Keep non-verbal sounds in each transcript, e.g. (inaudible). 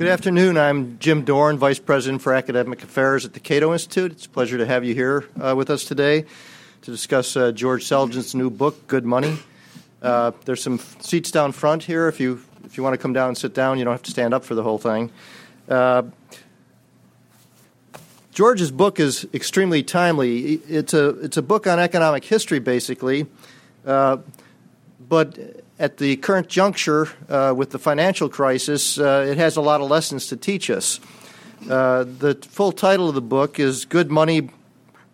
Good afternoon. I'm Jim Dorn, Vice President for Academic Affairs at the Cato Institute. It's a pleasure to have you here uh, with us today to discuss uh, George Selgin's new book, Good Money. Uh, there's some seats down front here. If you if you want to come down and sit down, you don't have to stand up for the whole thing. Uh, George's book is extremely timely. It's a it's a book on economic history, basically, uh, but at the current juncture uh, with the financial crisis, uh, it has a lot of lessons to teach us. Uh, the full title of the book is Good Money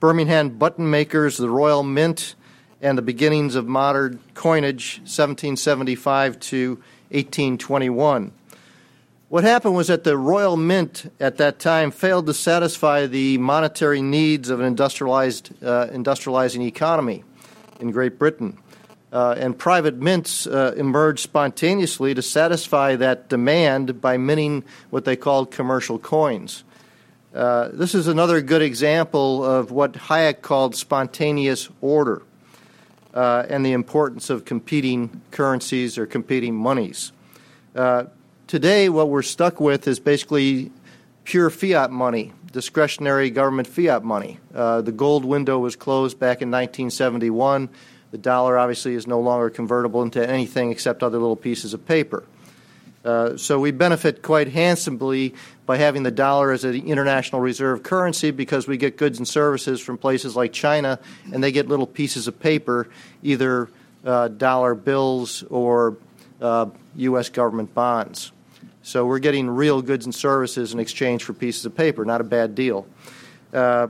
Birmingham Button Makers, the Royal Mint, and the Beginnings of Modern Coinage, 1775 to 1821. What happened was that the Royal Mint at that time failed to satisfy the monetary needs of an industrialized, uh, industrializing economy in Great Britain uh, and private mints uh, emerged spontaneously to satisfy that demand by minting what they called commercial coins. Uh, this is another good example of what Hayek called spontaneous order uh, and the importance of competing currencies or competing monies. Uh, today, what we're stuck with is basically pure fiat money, discretionary government fiat money. Uh, the gold window was closed back in 1971 the dollar obviously is no longer convertible into anything except other little pieces of paper. Uh, so we benefit quite handsomely by having the dollar as an international reserve currency because we get goods and services from places like China and they get little pieces of paper, either uh, dollar bills or uh, U.S. government bonds. So we're getting real goods and services in exchange for pieces of paper. Not a bad deal. Uh,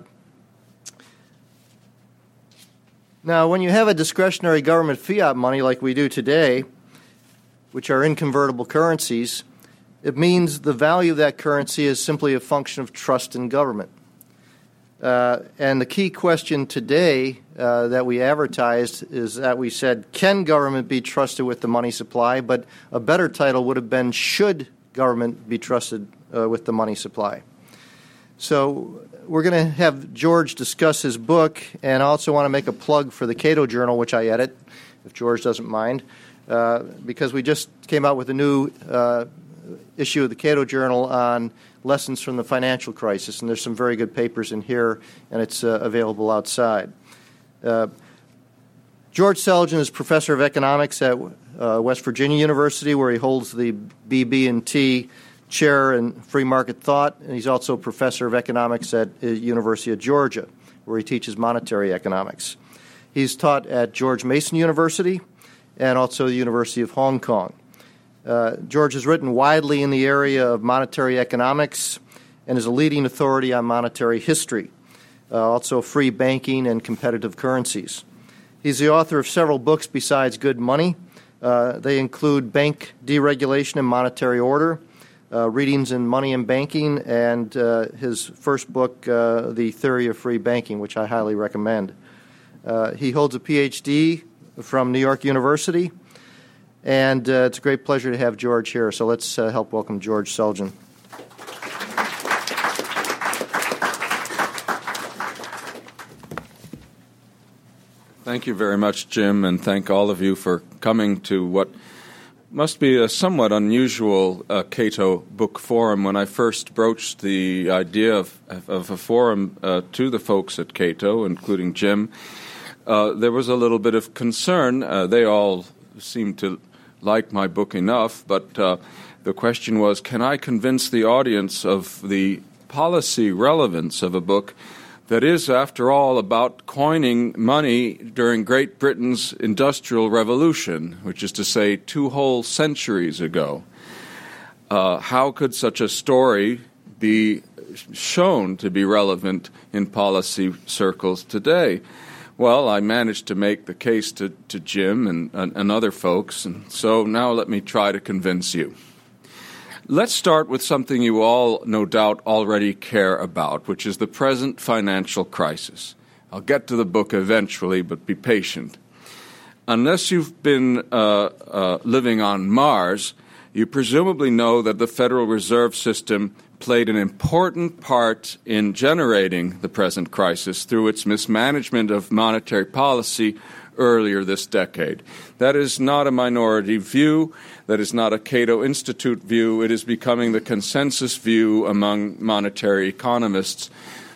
Now, when you have a discretionary government fiat money like we do today, which are inconvertible currencies, it means the value of that currency is simply a function of trust in government. Uh, and the key question today uh, that we advertised is that we said, can government be trusted with the money supply? But a better title would have been, should government be trusted uh, with the money supply? So we're going to have George discuss his book, and I also want to make a plug for the Cato Journal, which I edit, if George doesn't mind, uh, because we just came out with a new uh, issue of the Cato Journal on lessons from the financial crisis, and there's some very good papers in here, and it's uh, available outside. Uh, George Selgin is professor of economics at uh, West Virginia University, where he holds the BB&T chair in free market thought, and he's also professor of economics at the University of Georgia, where he teaches monetary economics. He's taught at George Mason University and also the University of Hong Kong. Uh, George has written widely in the area of monetary economics and is a leading authority on monetary history, uh, also free banking and competitive currencies. He's the author of several books besides Good Money. Uh, they include Bank Deregulation and Monetary Order, uh, readings in money and banking, and uh, his first book, uh, The Theory of Free Banking, which I highly recommend. Uh, he holds a PhD from New York University, and it's a great pleasure to have George here. So let's help welcome George Selgin. Thank you very much, Jim, and thank all of you for coming to what must be a somewhat unusual uh, Cato book forum. When I first broached the idea of, of a forum uh, to the folks at Cato, including Jim, uh, there was a little bit of concern. Uh, they all seemed to like my book enough, but uh, the question was can I convince the audience of the policy relevance of a book that is, after all, about coining money during Great Britain's Industrial Revolution, which is to say, two whole centuries ago. Uh, how could such a story be shown to be relevant in policy circles today? Well, I managed to make the case to, to Jim and, and, and other folks, and so now let me try to convince you. Let's start with something you all, no doubt, already care about, which is the present financial crisis. I'll get to the book eventually, but be patient. Unless you've been uh, uh, living on Mars, you presumably know that the Federal Reserve System played an important part in generating the present crisis through its mismanagement of monetary policy earlier this decade. That is not a minority view. That is not a Cato Institute view. It is becoming the consensus view among monetary economists,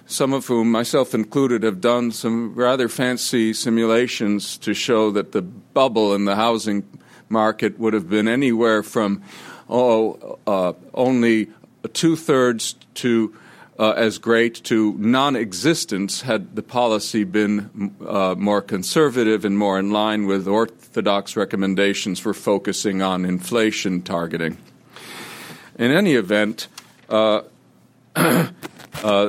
some of whom, myself included, have done some rather fancy simulations to show that the bubble in the housing market would have been anywhere from oh, uh, only two thirds to uh, as great to non existence had the policy been uh, more conservative and more in line with orthodox recommendations for focusing on inflation targeting. In any event, uh, (clears throat) uh,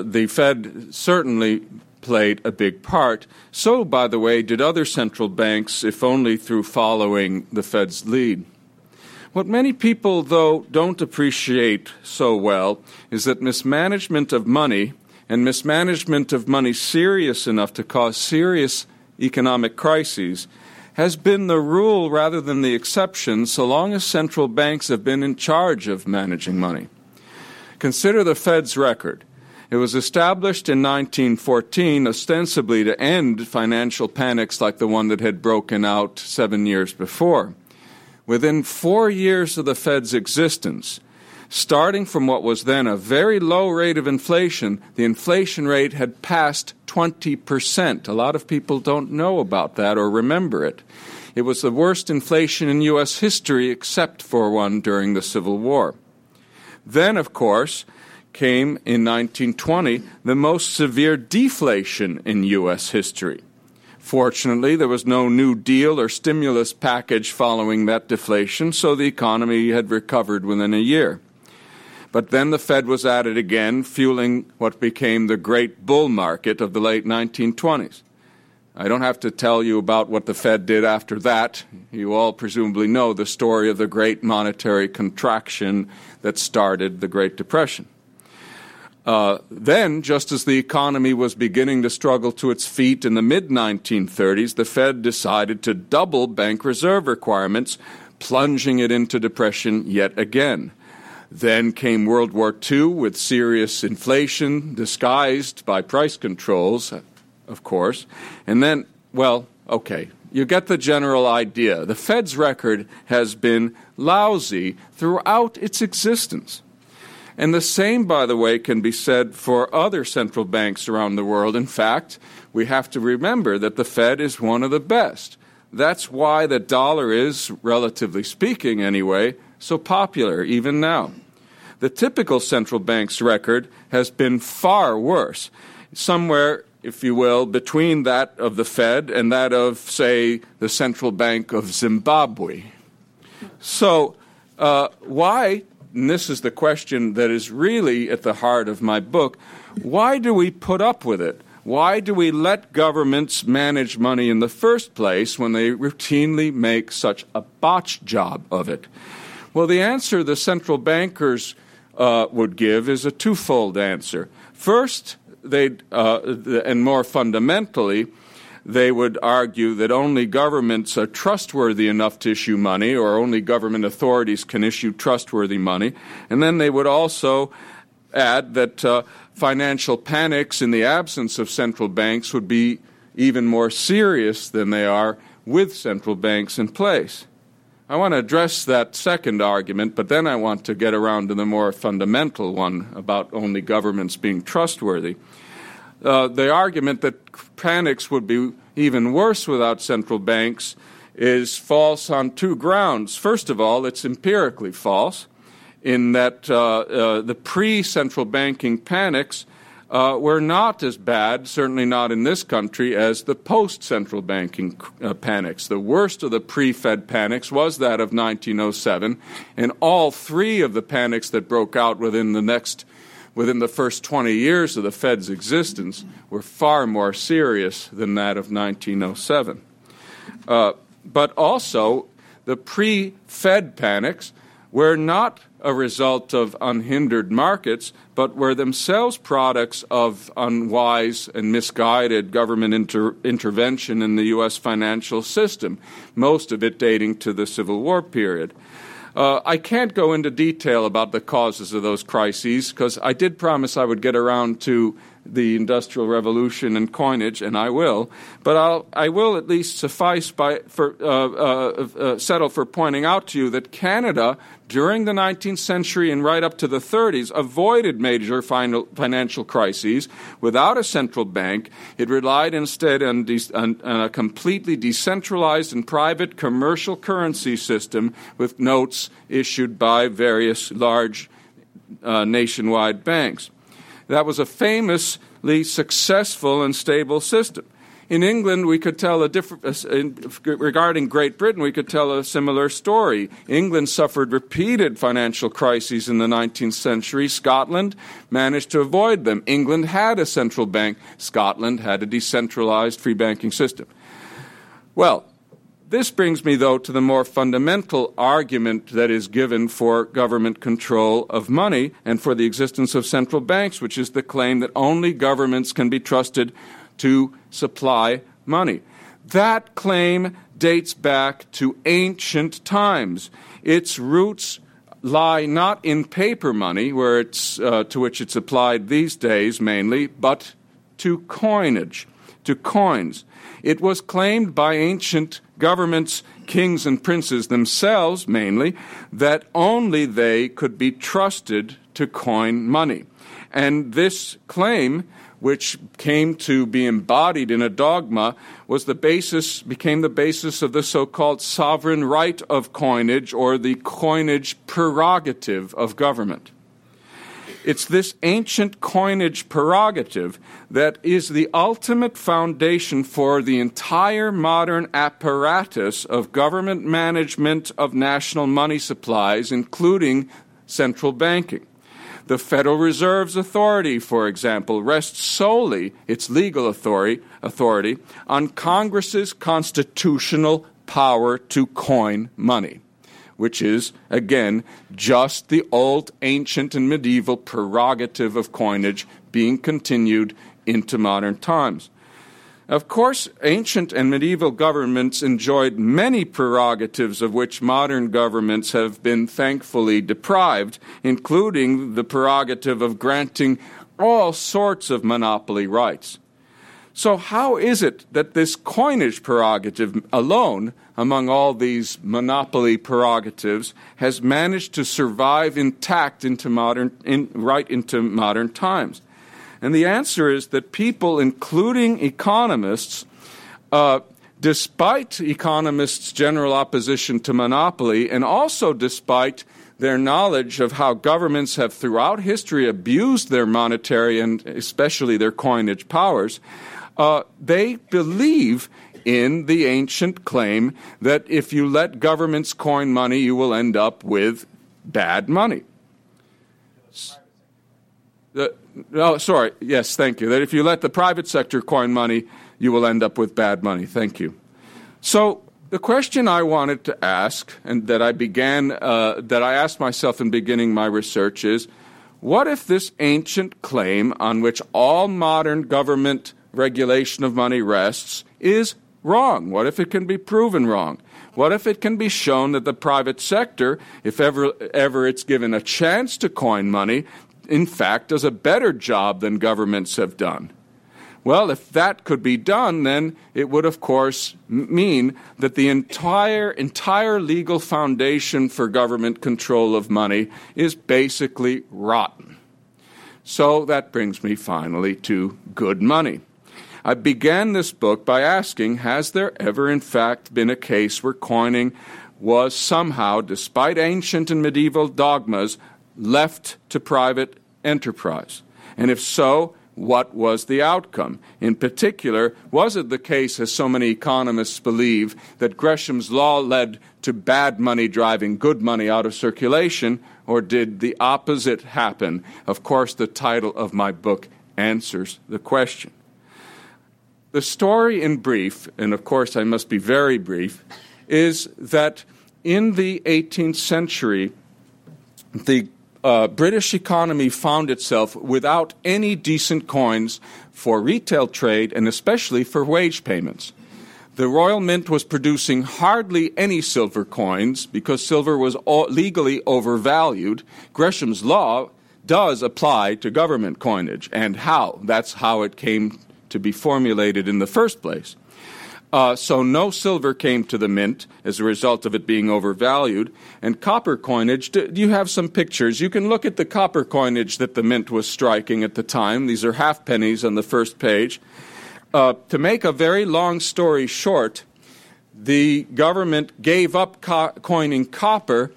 the Fed certainly played a big part. So, by the way, did other central banks, if only through following the Fed's lead. What many people, though, don't appreciate so well is that mismanagement of money and mismanagement of money serious enough to cause serious economic crises has been the rule rather than the exception so long as central banks have been in charge of managing money. Consider the Fed's record. It was established in 1914 ostensibly to end financial panics like the one that had broken out seven years before. Within four years of the Fed's existence, starting from what was then a very low rate of inflation, the inflation rate had passed 20%. A lot of people don't know about that or remember it. It was the worst inflation in U.S. history except for one during the Civil War. Then, of course, came in 1920 the most severe deflation in U.S. history. Fortunately, there was no New Deal or stimulus package following that deflation, so the economy had recovered within a year. But then the Fed was at it again, fueling what became the great bull market of the late 1920s. I don't have to tell you about what the Fed did after that. You all presumably know the story of the great monetary contraction that started the Great Depression. Uh, then, just as the economy was beginning to struggle to its feet in the mid 1930s, the Fed decided to double bank reserve requirements, plunging it into depression yet again. Then came World War II with serious inflation disguised by price controls, of course. And then, well, okay, you get the general idea. The Fed's record has been lousy throughout its existence. And the same, by the way, can be said for other central banks around the world. In fact, we have to remember that the Fed is one of the best. That's why the dollar is, relatively speaking anyway, so popular even now. The typical central bank's record has been far worse, somewhere, if you will, between that of the Fed and that of, say, the Central Bank of Zimbabwe. So, uh, why and this is the question that is really at the heart of my book why do we put up with it? Why do we let governments manage money in the first place when they routinely make such a botched job of it? Well, the answer the central bankers uh, would give is a twofold answer. First, they uh, and more fundamentally, they would argue that only governments are trustworthy enough to issue money, or only government authorities can issue trustworthy money. And then they would also add that uh, financial panics in the absence of central banks would be even more serious than they are with central banks in place. I want to address that second argument, but then I want to get around to the more fundamental one about only governments being trustworthy. Uh, the argument that panics would be even worse without central banks is false on two grounds. First of all, it's empirically false in that uh, uh, the pre central banking panics uh, were not as bad, certainly not in this country, as the post central banking uh, panics. The worst of the pre Fed panics was that of 1907, and all three of the panics that broke out within the next within the first 20 years of the Fed's existence were far more serious than that of 1907. Uh, but also, the pre Fed panics were not a result of unhindered markets, but were themselves products of unwise and misguided government inter- intervention in the U.S. financial system, most of it dating to the Civil War period. Uh, I can't go into detail about the causes of those crises because I did promise I would get around to the Industrial Revolution and coinage, and I will. But I'll, I will at least suffice by for uh, uh, uh, settle for pointing out to you that Canada during the 19th century and right up to the 30s avoided major final, financial crises without a central bank. It relied instead on, de- on, on, a completely decentralized and private commercial currency system with notes issued by various large uh, nationwide banks. That was a famously successful and stable system. In England, we could tell a different, uh, regarding Great Britain, we could tell a similar story. England suffered repeated financial crises in the 19th century. Scotland managed to avoid them. England had a central bank. Scotland had a decentralized free banking system. Well, this brings me, though, to the more fundamental argument that is given for government control of money and for the existence of central banks, which is the claim that only governments can be trusted to supply money. That claim dates back to ancient times. Its roots lie not in paper money, where it's, uh, to which it's applied these days mainly, but to coinage, to coins. It was claimed by ancient governments, kings, and princes themselves mainly, that only they could be trusted to coin money. And this claim which came to be embodied in a dogma, was the basis, became the basis of the so called sovereign right of coinage or the coinage prerogative of government. It's this ancient coinage prerogative that is the ultimate foundation for the entire modern apparatus of government management of national money supplies, including central banking. The Federal Reserve's authority, for example, rests solely, its legal authority, authority on Congress's constitutional power to coin money, which is, again, just the old, ancient, and medieval prerogative of coinage being continued into modern times. Of course, ancient and medieval governments enjoyed many prerogatives of which modern governments have been thankfully deprived, including the prerogative of granting all sorts of monopoly rights. So, how is it that this coinage prerogative alone, among all these monopoly prerogatives, has managed to survive intact into modern, in, right into modern times? And the answer is that people, including economists, uh, despite economists' general opposition to monopoly, and also despite their knowledge of how governments have throughout history abused their monetary and especially their coinage powers, uh, they believe in the ancient claim that if you let governments coin money, you will end up with bad money. The, oh, sorry. Yes, thank you. That if you let the private sector coin money, you will end up with bad money. Thank you. So the question I wanted to ask, and that I began, uh, that I asked myself in beginning my research, is: What if this ancient claim, on which all modern government regulation of money rests, is wrong? What if it can be proven wrong? What if it can be shown that the private sector, if ever, ever it's given a chance to coin money, in fact, does a better job than governments have done. Well, if that could be done, then it would, of course, mean that the entire, entire legal foundation for government control of money is basically rotten. So that brings me finally to good money. I began this book by asking Has there ever, in fact, been a case where coining was somehow, despite ancient and medieval dogmas, left to private enterprise? And if so, what was the outcome? In particular, was it the case, as so many economists believe, that Gresham's law led to bad money driving good money out of circulation, or did the opposite happen? Of course, the title of my book answers the question. The story, in brief, and of course I must be very brief, is that in the 18th century, the uh, British economy found itself without any decent coins for retail trade and especially for wage payments. The Royal Mint was producing hardly any silver coins because silver was legally overvalued. Gresham's law does apply to government coinage and how. That's how it came to be formulated in the first place. Uh, so no silver came to the mint as a result of it being overvalued. And copper coinage, do you have some pictures? You can look at the copper coinage that the mint was striking at the time. These are half pennies on the first page. Uh, to make a very long story short, the government gave up co- coining copper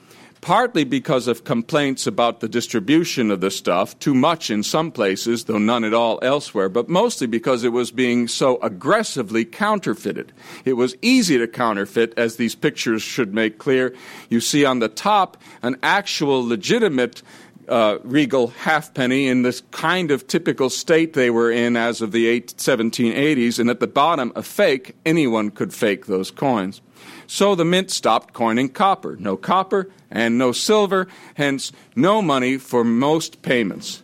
partly because of complaints about the distribution of the stuff, too much in some places, though none at all elsewhere, but mostly because it was being so aggressively counterfeited. It was easy to counterfeit, as these pictures should make clear. You see on the top an actual legitimate uh, regal halfpenny in this kind of typical state they were in as of the 1780s, and at the bottom, a fake. Anyone could fake those coins. So the mint stopped coining copper. No copper and no silver, hence, no money for most payments.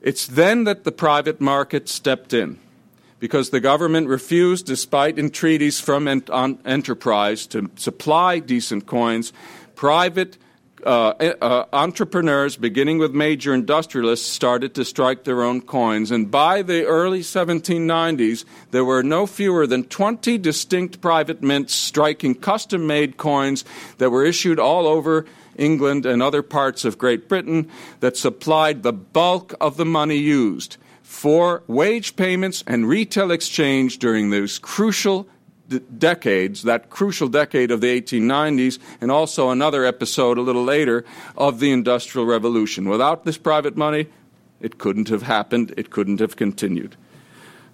It's then that the private market stepped in because the government refused, despite entreaties from ent- enterprise, to supply decent coins. Private uh, uh, entrepreneurs, beginning with major industrialists, started to strike their own coins. And by the early 1790s, there were no fewer than 20 distinct private mints striking custom made coins that were issued all over England and other parts of Great Britain that supplied the bulk of the money used for wage payments and retail exchange during those crucial decades, that crucial decade of the 1890s, and also another episode a little later of the Industrial Revolution. Without this private money, it couldn't have happened, it couldn't have continued.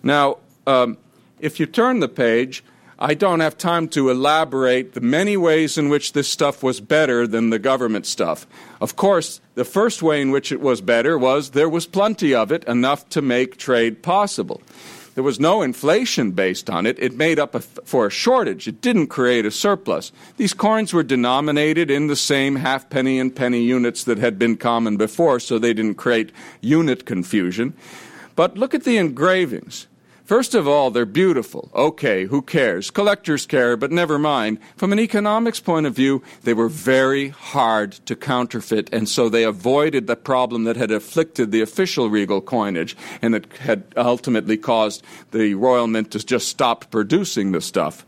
Now, um, if you turn the page, I don't have time to elaborate the many ways in which this stuff was better than the government stuff. Of course, the first way in which it was better was there was plenty of it, enough to make trade possible. There was no inflation based on it. It made up a, for a shortage. It didn't create a surplus. These coins were denominated in the same halfpenny and penny units that had been common before, so they didn't create unit confusion. But look at the engravings. First of all, they're beautiful. Okay, who cares? Collectors care, but never mind. From an economics point of view, they were very hard to counterfeit, and so they avoided the problem that had afflicted the official regal coinage and that had ultimately caused the Royal Mint to just stop producing the stuff.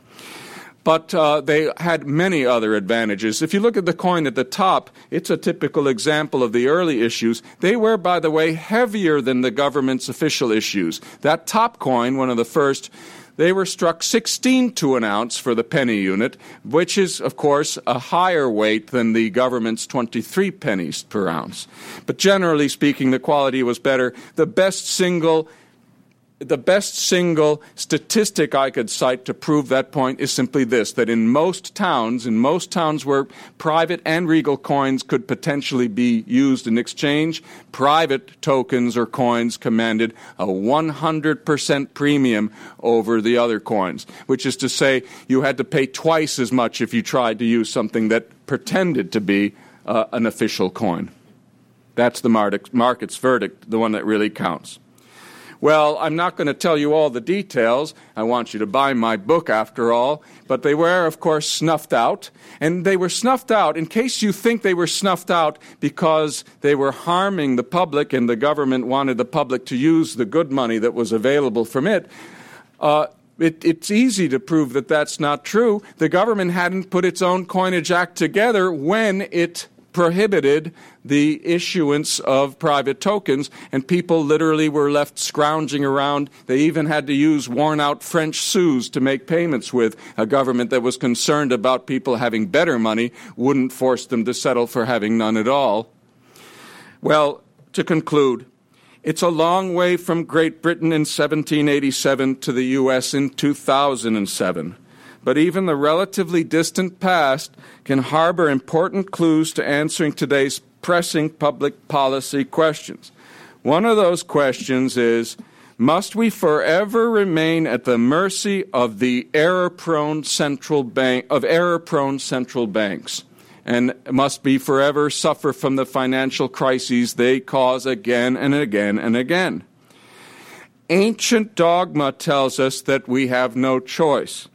But uh, they had many other advantages. If you look at the coin at the top, it's a typical example of the early issues. They were, by the way, heavier than the government's official issues. That top coin, one of the first, they were struck 16 to an ounce for the penny unit, which is, of course, a higher weight than the government's 23 pennies per ounce. But generally speaking, the quality was better. The best single the best single statistic I could cite to prove that point is simply this that in most towns, in most towns where private and regal coins could potentially be used in exchange, private tokens or coins commanded a 100% premium over the other coins, which is to say, you had to pay twice as much if you tried to use something that pretended to be uh, an official coin. That's the market's verdict, the one that really counts. Well, I'm not going to tell you all the details. I want you to buy my book after all. But they were, of course, snuffed out. And they were snuffed out, in case you think they were snuffed out because they were harming the public and the government wanted the public to use the good money that was available from it. Uh, it, it's easy to prove that that's not true. The government hadn't put its own coinage act together when it prohibited the issuance of private tokens, and people literally were left scrounging around. They even had to use worn out French sous to make payments with. A government that was concerned about people having better money wouldn't force them to settle for having none at all. Well, to conclude, it's a long way from Great Britain in 1787 to the U.S. in 2007 but even the relatively distant past can harbor important clues to answering today's pressing public policy questions. One of those questions is must we forever remain at the mercy of the error-prone central bank central banks and must be forever suffer from the financial crises they cause again and again and again? Ancient dogma tells us that we have no choice.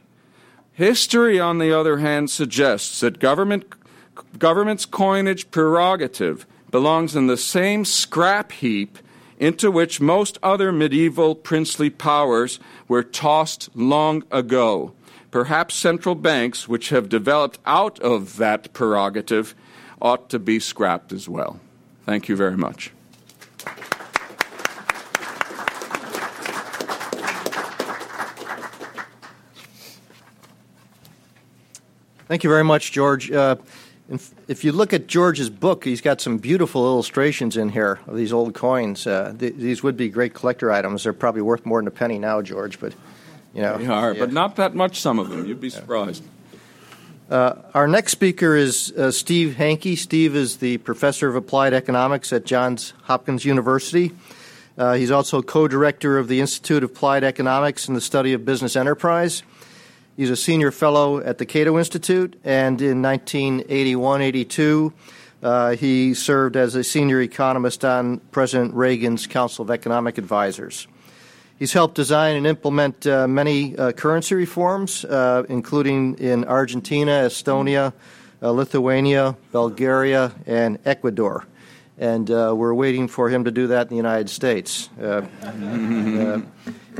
History, on the other hand, suggests that government, government's coinage prerogative belongs in the same scrap heap into which most other medieval princely powers were tossed long ago. Perhaps central banks, which have developed out of that prerogative, ought to be scrapped as well. Thank you very much. Thank you very much, George. Uh, if you look at George's book, he's got some beautiful illustrations in here of these old coins. Uh, th- these would be great collector items. They're probably worth more than a penny now, George, but you know. They are, yeah. but not that much. Some of them, you'd be surprised. Uh, our next speaker is uh, Steve Hanke. Steve is the professor of applied economics at Johns Hopkins University. Uh, he's also co-director of the Institute of Applied Economics and the Study of Business Enterprise. He's a senior fellow at the Cato Institute, and in 1981 82, uh, he served as a senior economist on President Reagan's Council of Economic Advisors. He's helped design and implement uh, many uh, currency reforms, uh, including in Argentina, Estonia, uh, Lithuania, Bulgaria, and Ecuador and uh, we're waiting for him to do that in the United States. Uh, uh,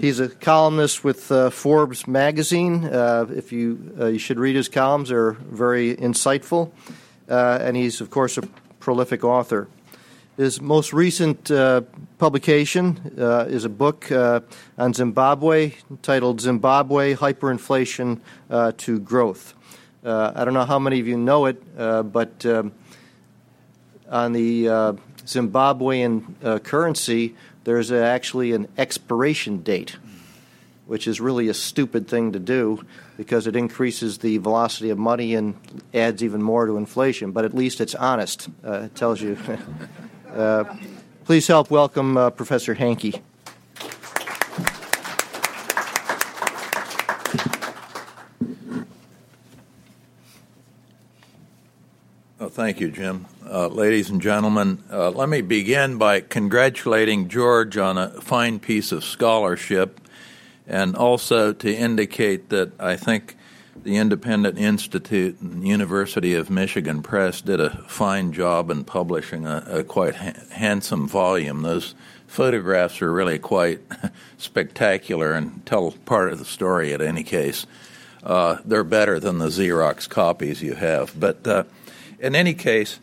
he's a columnist with uh, Forbes magazine. Uh, if you uh, you should read his columns; they're very insightful, and he's of course a prolific author. His most recent publication is a book on Zimbabwe titled "Zimbabwe Hyperinflation to Growth." I don't know how many of you know it, but um, on the uh, Zimbabwean uh, currency, there's a, actually an expiration date, which is really a stupid thing to do because it increases the velocity of money and adds even more to inflation. But at least it's honest. Uh, it tells you. (laughs) Uh, please help welcome uh, Professor Hanke. Oh, thank you, Jim. Uh, ladies and gentlemen, uh, let me begin by congratulating George on a fine piece of scholarship and also to indicate that I think the Independent Institute and University of Michigan Press did a fine job in publishing a, a quite ha- handsome volume. Those photographs are really quite (laughs) spectacular and tell part of the story at any case. Uh, they're better than the Xerox copies you have. But uh, in any case,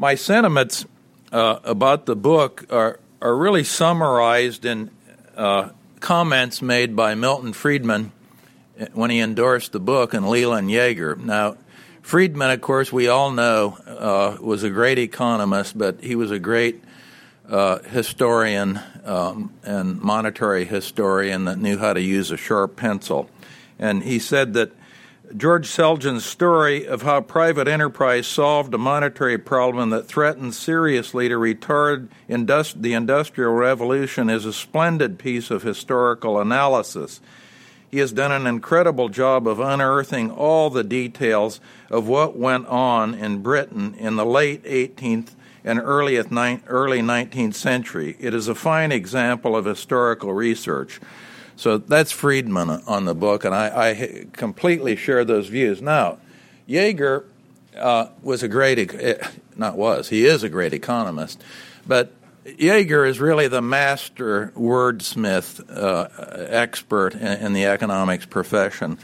my sentiments uh, about the book are, are really summarized in uh, comments made by Milton Friedman when he endorsed the book and Leland Yeager. Now, Friedman, of course, we all know, uh, was a great economist, but he was a great uh, historian um, and monetary historian that knew how to use a sharp pencil. And he said that George Selgin's story of how private enterprise solved a monetary problem that threatened seriously to retard the Industrial Revolution is a splendid piece of historical analysis. He has done an incredible job of unearthing all the details of what went on in Britain in the late 18th and early 19th century. It is a fine example of historical research. So that's Friedman on the book, and I, I completely share those views. Now, Yeager uh, was a great, eh, not was, he is a great economist, but Yeager is really the master wordsmith uh, expert in, in, the economics profession.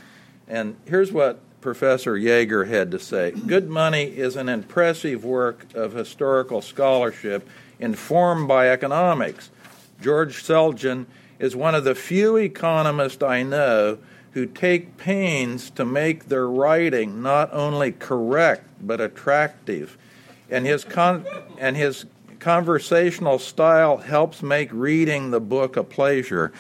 And here's what Professor Yeager had to say Good Money is an impressive work of historical scholarship informed by economics. George Selgin is one of the few economists I know who take pains to make their writing not only correct but attractive. And his, con- and his conversational style helps make reading the book a pleasure.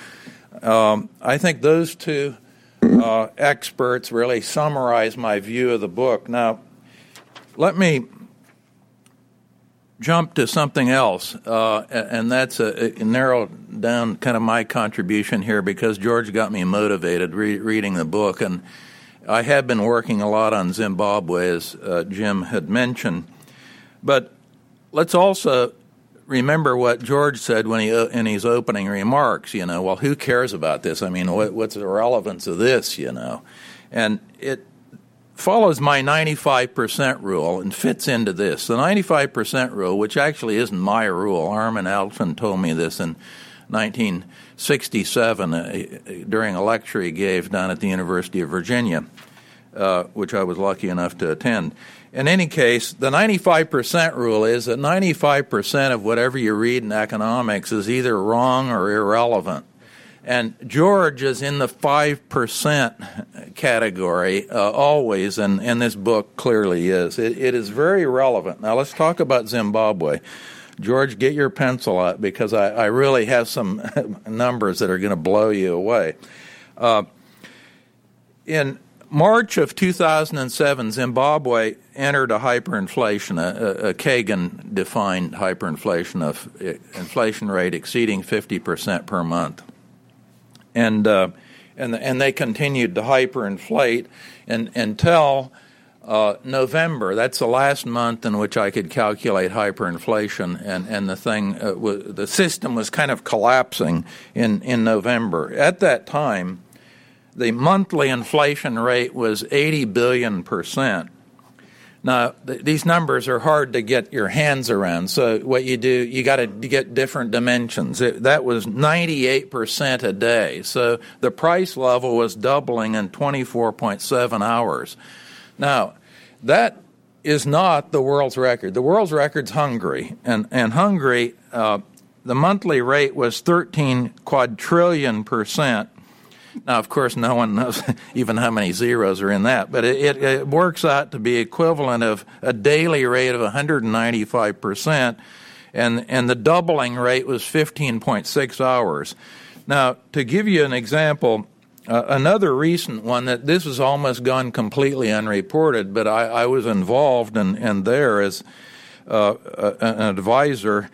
Um, I think those two uh, experts really summarize my view of the book. Now, let me jump to something else, uh, and that's a, a narrow down kind of my contribution here because George got me motivated re- reading the book, and I have been working a lot on Zimbabwe, as uh, Jim had mentioned. But let's also remember what George said when he uh, in his opening remarks. You know, well, who cares about this? I mean, what, what's the relevance of this? You know, and it follows my 95% rule and fits into this. The 95% rule, which actually isn't my rule, Armen Alchian told me this in 1967 uh, during a lecture he gave down at the University of Virginia, uh, which I was lucky enough to attend. In any case, the 95% rule is that 95% of whatever you read in economics is either wrong or irrelevant. And George is in the 5% category uh, always, and, and this book clearly is. It, it is very relevant. Now, let's talk about Zimbabwe. George, get your pencil out because I, I really have some (laughs) numbers that are going to blow you away. Uh, in March of 2007, Zimbabwe entered a hyperinflation, a, a Cagan defined hyperinflation of uh, inflation rate exceeding 50% per month. And, uh, and, and they continued to hyperinflate and, until uh, November. That's the last month in which I could calculate hyperinflation, and, and the thing, uh, the system was kind of collapsing in, in November. At that time, the monthly inflation rate was 80 billion percent. Now, th- these numbers are hard to get your hands around. So, what you do, you got to get different dimensions. It, that was 98% a day. So, the price level was doubling in 24.7 hours. Now, that is not the world's record. The world's record's Hungary. And, and Hungary, uh, the monthly rate was 13 quadrillion percent now, of course, no one knows (laughs) even how many zeros are in that, but it, it, it works out to be equivalent of a daily rate of 195 percent, and and the doubling rate was 15.6 hours. Now, to give you an example, uh, another recent one that this has almost gone completely unreported, but I, I was involved and in, in there as uh, an advisor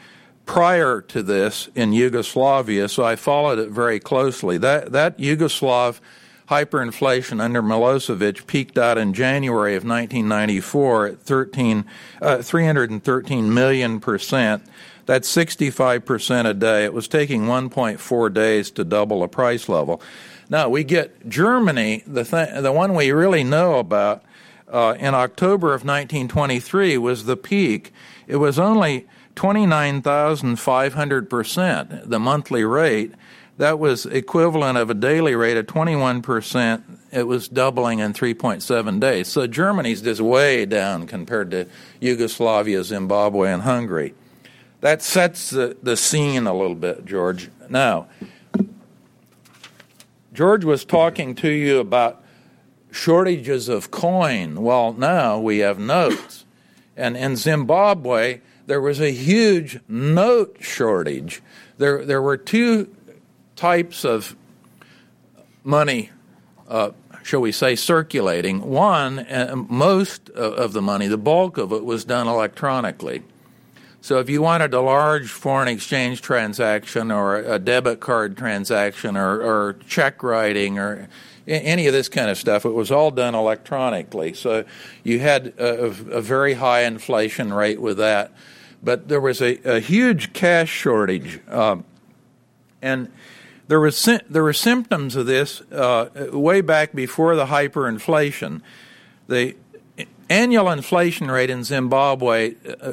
prior to this in Yugoslavia, so I followed it very closely. That, that Yugoslav hyperinflation under Milosevic peaked out in January of 1994 at 13, uh, 313 million percent. That's 65 percent a day. It was taking 1.4 days to double a price level. Now we get Germany, the th- the one we really know about, uh, in October of 1923 was the peak. It was only 29,500%, the monthly rate. That was equivalent of a daily rate of 21%. It was doubling in 3.7 days. So Germany's just way down compared to Yugoslavia, Zimbabwe, and Hungary. That sets the, the scene a little bit, George. Now, George was talking to you about shortages of coin. Well, now we have notes. And in Zimbabwe, there was a huge note shortage. There, there were two types of money, uh, shall we say, circulating. One, uh, most of the money, the bulk of it, was done electronically. So if you wanted a large foreign exchange transaction or a debit card transaction or, or check writing or any of this kind of stuff. It was all done electronically. So you had a, a very high inflation rate with that. But there was a, a huge cash shortage. Um, and there, was, there were symptoms of this uh, way back before the hyperinflation. The annual inflation rate in Zimbabwe uh,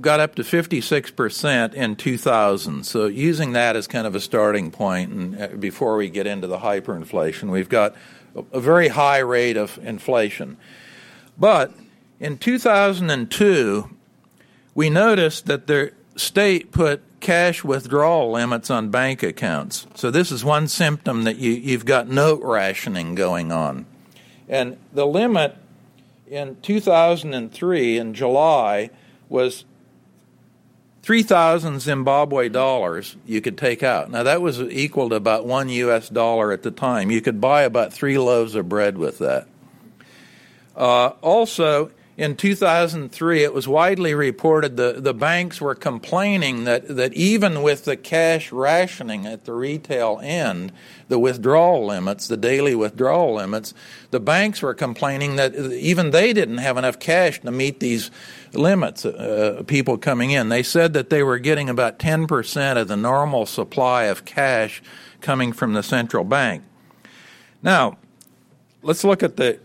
got up to 56% in 2000. So, using that as kind of a starting point, and uh, before we get into the hyperinflation, we've got a very high rate of inflation. But in 2002, we noticed that the state put cash withdrawal limits on bank accounts. So, this is one symptom that you, you've got note rationing going on. And the limit in 2003 in July was 3,000 Zimbabwe dollars you could take out. Now, that was equal to about one U.S. dollar at the time. You could buy about three loaves of bread with that. Uh, also, in 2003, it was widely reported the, the banks were complaining that, that even with the cash rationing at the retail end, the withdrawal limits, the daily withdrawal limits, the banks were complaining that even they didn't have enough cash to meet these limits, uh, people coming in. They said that they were getting about 10% of the normal supply of cash coming from the central bank. Now, let's look at the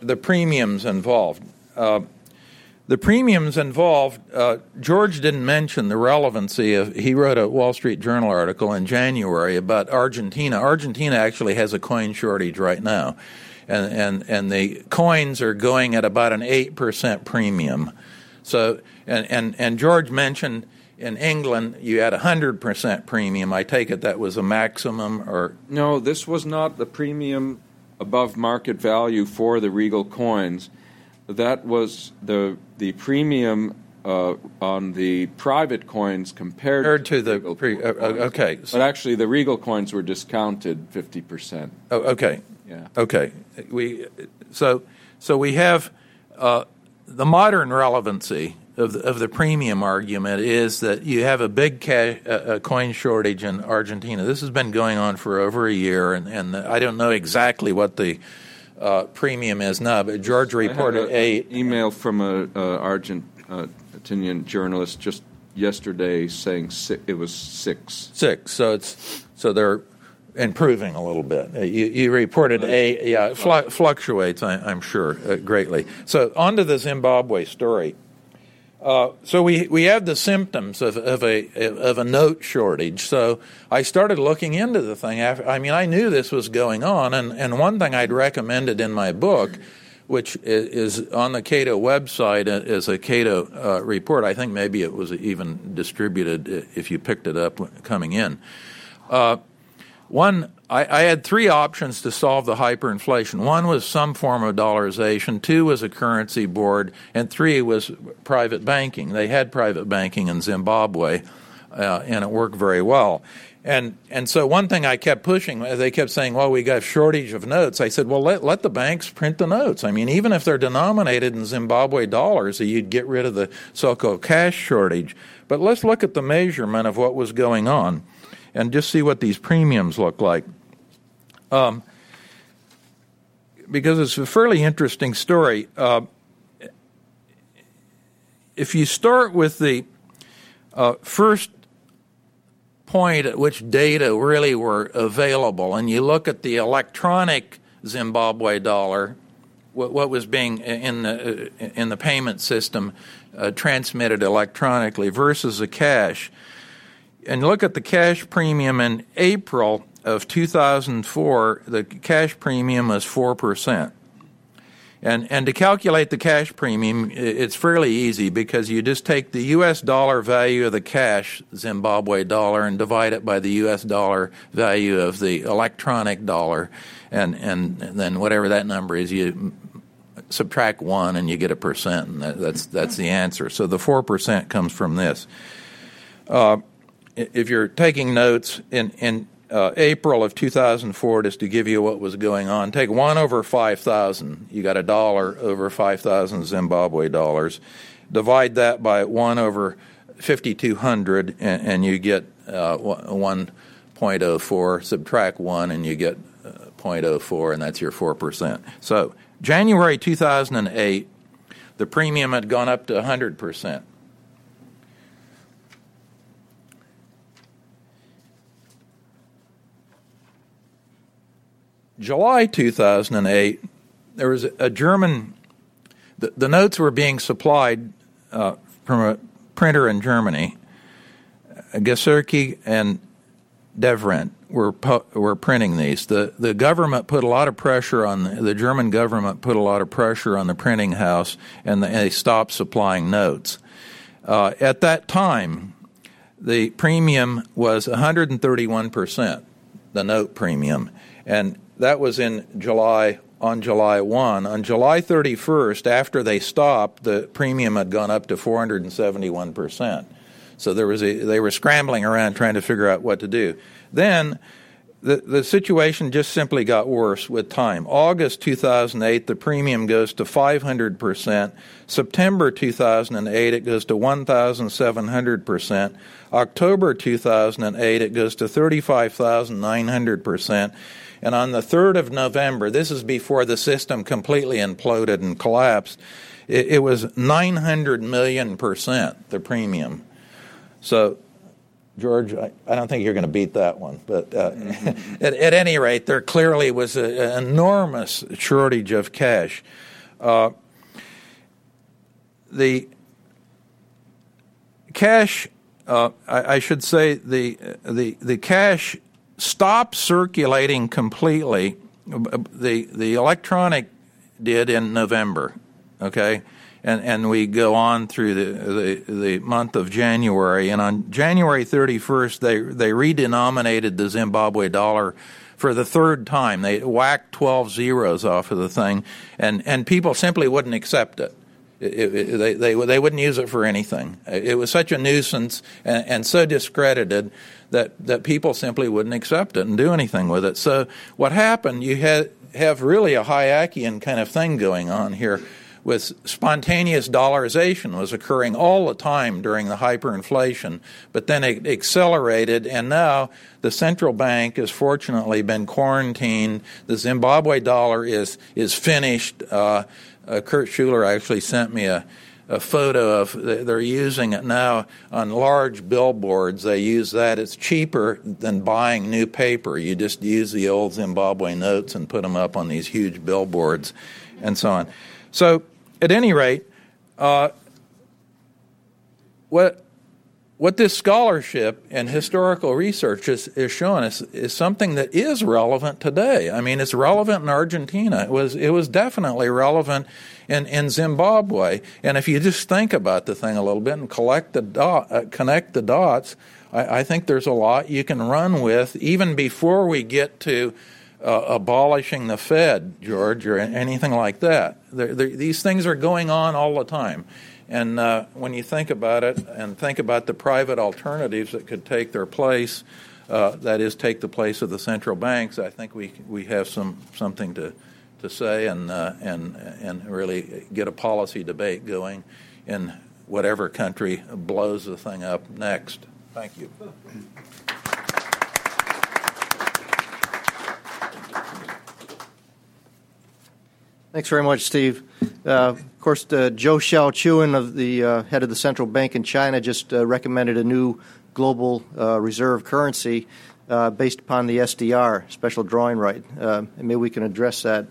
the premiums involved. Uh, the premiums involved, uh, George didn't mention the relevancy of, he wrote a Wall Street Journal article in January about Argentina. Argentina actually has a coin shortage right now. And, and, and the coins are going at about an 8% premium. So, and, and, and George mentioned in England you had a 100% premium. I take it that was a maximum or. No, this was not the premium above market value for the Regal coins that was the the premium uh, on the private coins compared, compared to, the pre, uh, uh okay. But actually, the Regal coins were discounted fifty percent. Oh, okay. Yeah. Okay. We so so we have uh, the modern relevancy of the, of the premium argument is that you have a big cash, uh, coin shortage in Argentina. This has been going on for over a year, and, and I don't know exactly what the uh, premium is now. But George reported a, email from a, a Argentinian journalist just yesterday saying si- it was six. Six. So it's so they're improving a little bit. Uh, you, you, reported a yeah fl- fluctuates. I, am sure uh, greatly. So on to the Zimbabwe story. Uh, so we, we have the symptoms of, of, a, of a note shortage. So I started looking into the thing. After, I mean, I knew this was going on, and, and one thing I'd recommended in my book, which is on the Cato website, uh, is a Cato uh, report. I think maybe it was even distributed if you picked it up coming in. Uh, one, I, I, had three options to solve the hyperinflation. One was some form of dollarization, two was a currency board, and three was private banking. They had private banking in Zimbabwe, uh, and it worked very well. And and so one thing I kept pushing, they kept saying, "Well, we got a shortage of notes." I said, "Well, let let the banks print the notes. I mean, even if they're denominated in Zimbabwe dollars, you'd get rid of the so-called cash shortage. But let's look at the measurement of what was going on." and just see what these premiums look like. Um, because it's a fairly interesting story. Uh, if you start with the uh, first point at which data really were available, and you look at the electronic Zimbabwe dollar, what, what was being in the in the payment system uh, transmitted electronically versus the cash, and look at the cash premium in April of 2004, the cash premium was 4%. And, and to calculate the cash premium, it's fairly easy because you just take the US dollar value of the cash Zimbabwe dollar and divide it by the US dollar value of the electronic dollar. And, and, then whatever that number is, you subtract one and you get a percent, and that, that's, that's the answer. So the 4% comes from this. Uh, if you're taking notes in, in uh, April of 2004, just to give you what was going on, take one over 5,000. You got a dollar over 5,000 Zimbabwe dollars. Divide that by one over 5,200, and, and you get uh, 1.04. Subtract one, and you get uh, 0.04, and that's your 4%. So, January 2008, the premium had gone up to 100%. July 2008, there was a German, the, the notes were being supplied uh, from a printer in Germany. Giesecke and Devrient were were printing these. The the government put a lot of pressure on the, the German government put a lot of pressure on the printing house, and, the, and they stopped supplying notes. Uh, at that time, the premium was 131 percent, the note premium, and that was in July on July 1. On July 31st, after they stopped, the premium had gone up to 471%. So there was a, they were scrambling around trying to figure out what to do. Then the, the situation just simply got worse with time. August 2008, the premium goes to 500%. September 2008, it goes to 1,700%. October 2008, it goes to 35,900%. And on the 3rd of November, this is before the system completely imploded and collapsed, it, it was 900 million percent the premium. So George, I, I, don't think you're going to beat that one. But uh, (laughs) at, at, any rate, there clearly was an enormous shortage of cash. Uh, the cash, uh, I, I, should say, the, the, the cash stopped circulating completely. The, the electronic did in November, okay? and, and we go on through the, the, the month of January. And on January 31st, they, they redenominated the Zimbabwe dollar for the third time. They whacked 12 zeros off of the thing, and, and people simply wouldn't accept it. It, it, they, they, they wouldn't use it for anything. It was such a nuisance and, and, so discredited that, that people simply wouldn't accept it and do anything with it. So what happened, you have really a Hayekian kind of thing going on here with spontaneous dollarization was occurring all the time during the hyperinflation, but then it accelerated, and now the central bank has fortunately been quarantined. The Zimbabwe dollar is is finished. Uh, uh, Kurt Schuler actually sent me a a photo of they're using it now on large billboards. They use that. It's cheaper than buying new paper. You just use the old Zimbabwe notes and put them up on these huge billboards and so on. So at any rate, uh, what what this scholarship and historical research is, is showing us is something that is relevant today. I mean, it's relevant in Argentina. It was it was definitely relevant in, in Zimbabwe. And if you just think about the thing a little bit and collect the dot, uh, connect the dots, I, I think there's a lot you can run with even before we get to uh, abolishing the Fed, George, or anything like that. These things are going on all the time. And uh, when you think about it and think about the private alternatives that could take their place, uh, that is, take the place of the central banks, I think we, we have some, something to, to say and, uh, and, and really get a policy debate going in whatever country blows the thing up next. Thank you. Thanks very much, Steve. Uh, of course, uh, Zhou Xiaochuan, of the uh, head of the central bank in China, just uh, recommended a new global uh, reserve currency uh, based upon the SDR, special drawing right. maybe we can address that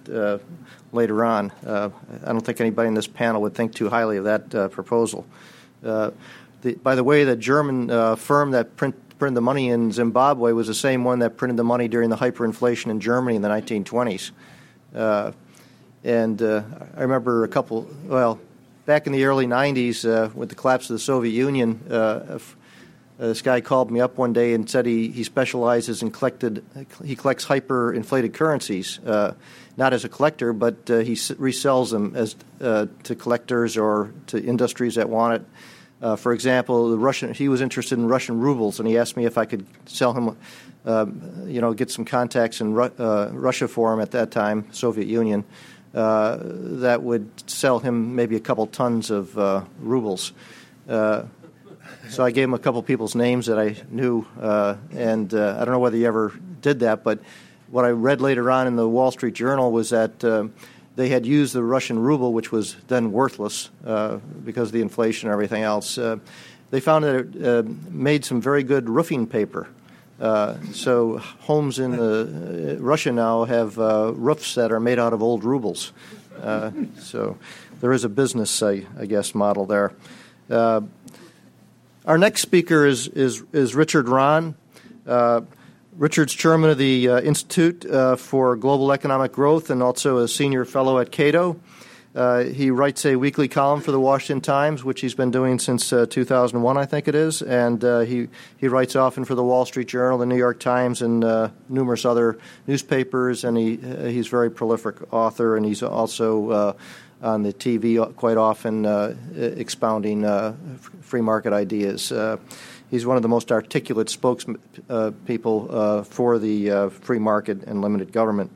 later on. I don't think anybody in this panel would think too highly of that proposal. The, by the way, the German firm that print, printed the money in Zimbabwe was the same one that printed the money during the hyperinflation in Germany in the 1920s. And uh, I remember a couple, well, back in the early 90s uh, with the collapse of the Soviet Union, uh, uh, this guy called me up one day and said he, he specializes in collected, he collects hyperinflated currencies, uh, not as a collector, but uh, he resells them as to collectors or to industries that want it. Uh, for example, the Russian he was interested in Russian rubles, and he asked me if I could sell him, uh, you know, get some contacts in Ru- uh, Russia for him at that time, Soviet Union. Uh, that would sell him maybe a couple tons of uh, rubles. Uh, so I gave him a couple people's names that I knew, uh, and I don't know whether he ever did that, but what I read later on in the Wall Street Journal was that they had used the Russian ruble, which was then worthless because of the inflation and everything else. they found that it made some very good roofing paper. Uh, so homes in uh, Russia now have uh, roofs that are made out of old rubles. Uh, so there is a business, I, I guess, model there. Uh, our next speaker is is, is Richard Rahn. Richard's chairman of the Institute for Global Economic Growth and also a senior fellow at Cato. Uh, he writes a weekly column for the Washington Times, which he's been doing since uh, 2001, I think it is, and uh, he he writes often for the Wall Street Journal, the New York Times, and uh, numerous other newspapers. And he uh, he's a very prolific author, and he's also uh, on the TV quite often expounding free market ideas. he's one of the most articulate spokespeople for the free market and limited government.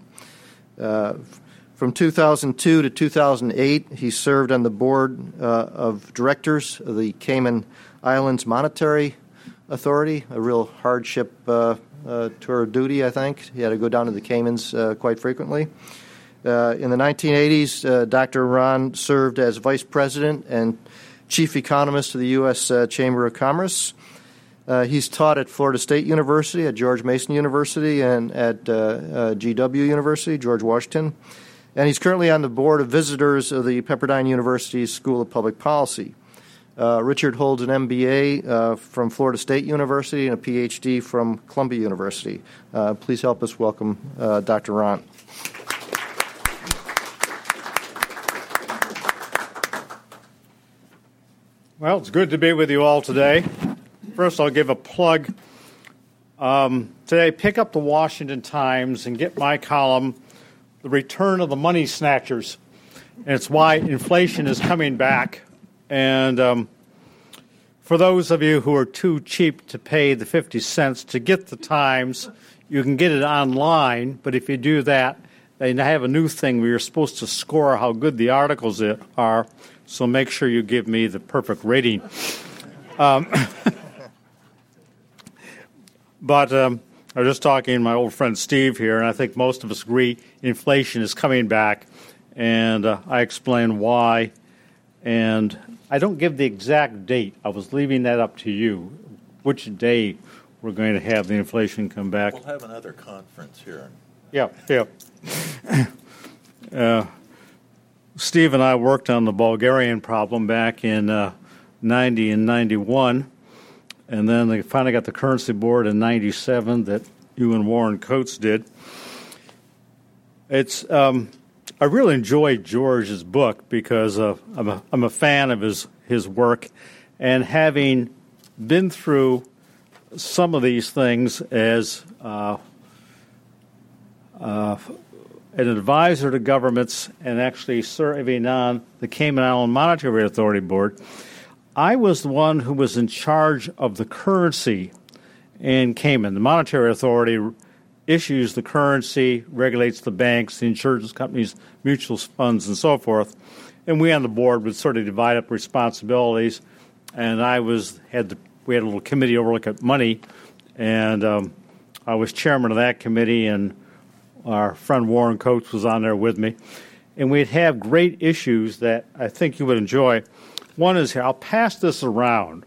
From 2002 to 2008, he served on the board uh, of directors of the Cayman Islands Monetary Authority, a real hardship uh, uh, tour of duty, I think. He had to go down to the Caymans uh, quite frequently. Uh, in the 1980s, uh, Dr. Rahn served as vice president and chief economist of the U.S. Chamber of Commerce. Uh, he's taught at Florida State University, at George Mason University, and at uh, uh GW University, George Washington. And he's currently on the board of visitors of the Pepperdine University School of Public Policy. Uh, Richard holds an MBA uh, from Florida State University and a PhD from Columbia University. please help us welcome Dr. Rahn. Well, it's good to be with you all today. First, I'll give a plug. Um, today, pick up the Washington Times and get my column, The Return of the Money Snatchers. And it's why inflation is coming back. And um, for those of you who are too cheap to pay the 50 cents to get the Times, you can get it online. But if you do that, they have a new thing where you're supposed to score how good the articles are. So make sure you give me the perfect rating. Um, (laughs) but um, I was just talking to my old friend Steve here, and I think most of us agree inflation is coming back, and uh, I explain why. And I don't give the exact date. I was leaving that up to you, which day we're going to have the inflation come back. We'll have another conference here. Yeah, yeah. uh, Steve and I worked on the Bulgarian problem back in uh, 90 and 91, and then they finally got the currency board in 97 that you and Warren Coates did. It's um, I really enjoyed George's book because uh, I'm, a, I'm a fan of his, his work, and having been through some of these things as uh, uh, an advisor to governments and actually serving on the Cayman Island Monetary Authority Board, I was the one who was in charge of the currency in Cayman. The Monetary Authority issues the currency, regulates the banks, the insurance companies, mutual funds, and so forth. And we on the board would sort of divide up responsibilities. And I was had the, we had a little committee overlook at money, and um, I was chairman of that committee and our friend Warren Coates was on there with me, and we'd have great issues that I think you would enjoy. One is here. I'll pass this around.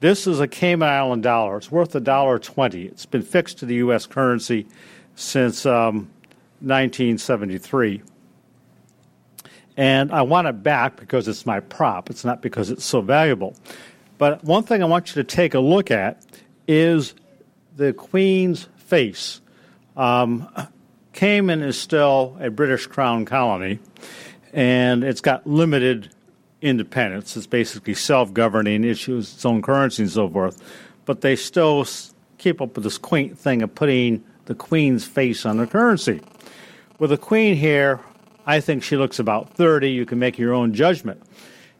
This is a Cayman Island dollar. It's worth a dollar twenty. It's been fixed to the U.S. currency since um, 1973. And I want it back because it's my prop. It's not because it's so valuable. But one thing I want you to take a look at is the Queen's face. Um, Cayman is still a British Crown colony, and it's got limited independence. It's basically self governing, issues its own currency and so forth. But they still keep up with this quaint thing of putting the Queen's face on the currency. With the Queen here, I think she looks about 30. You can make your own judgment.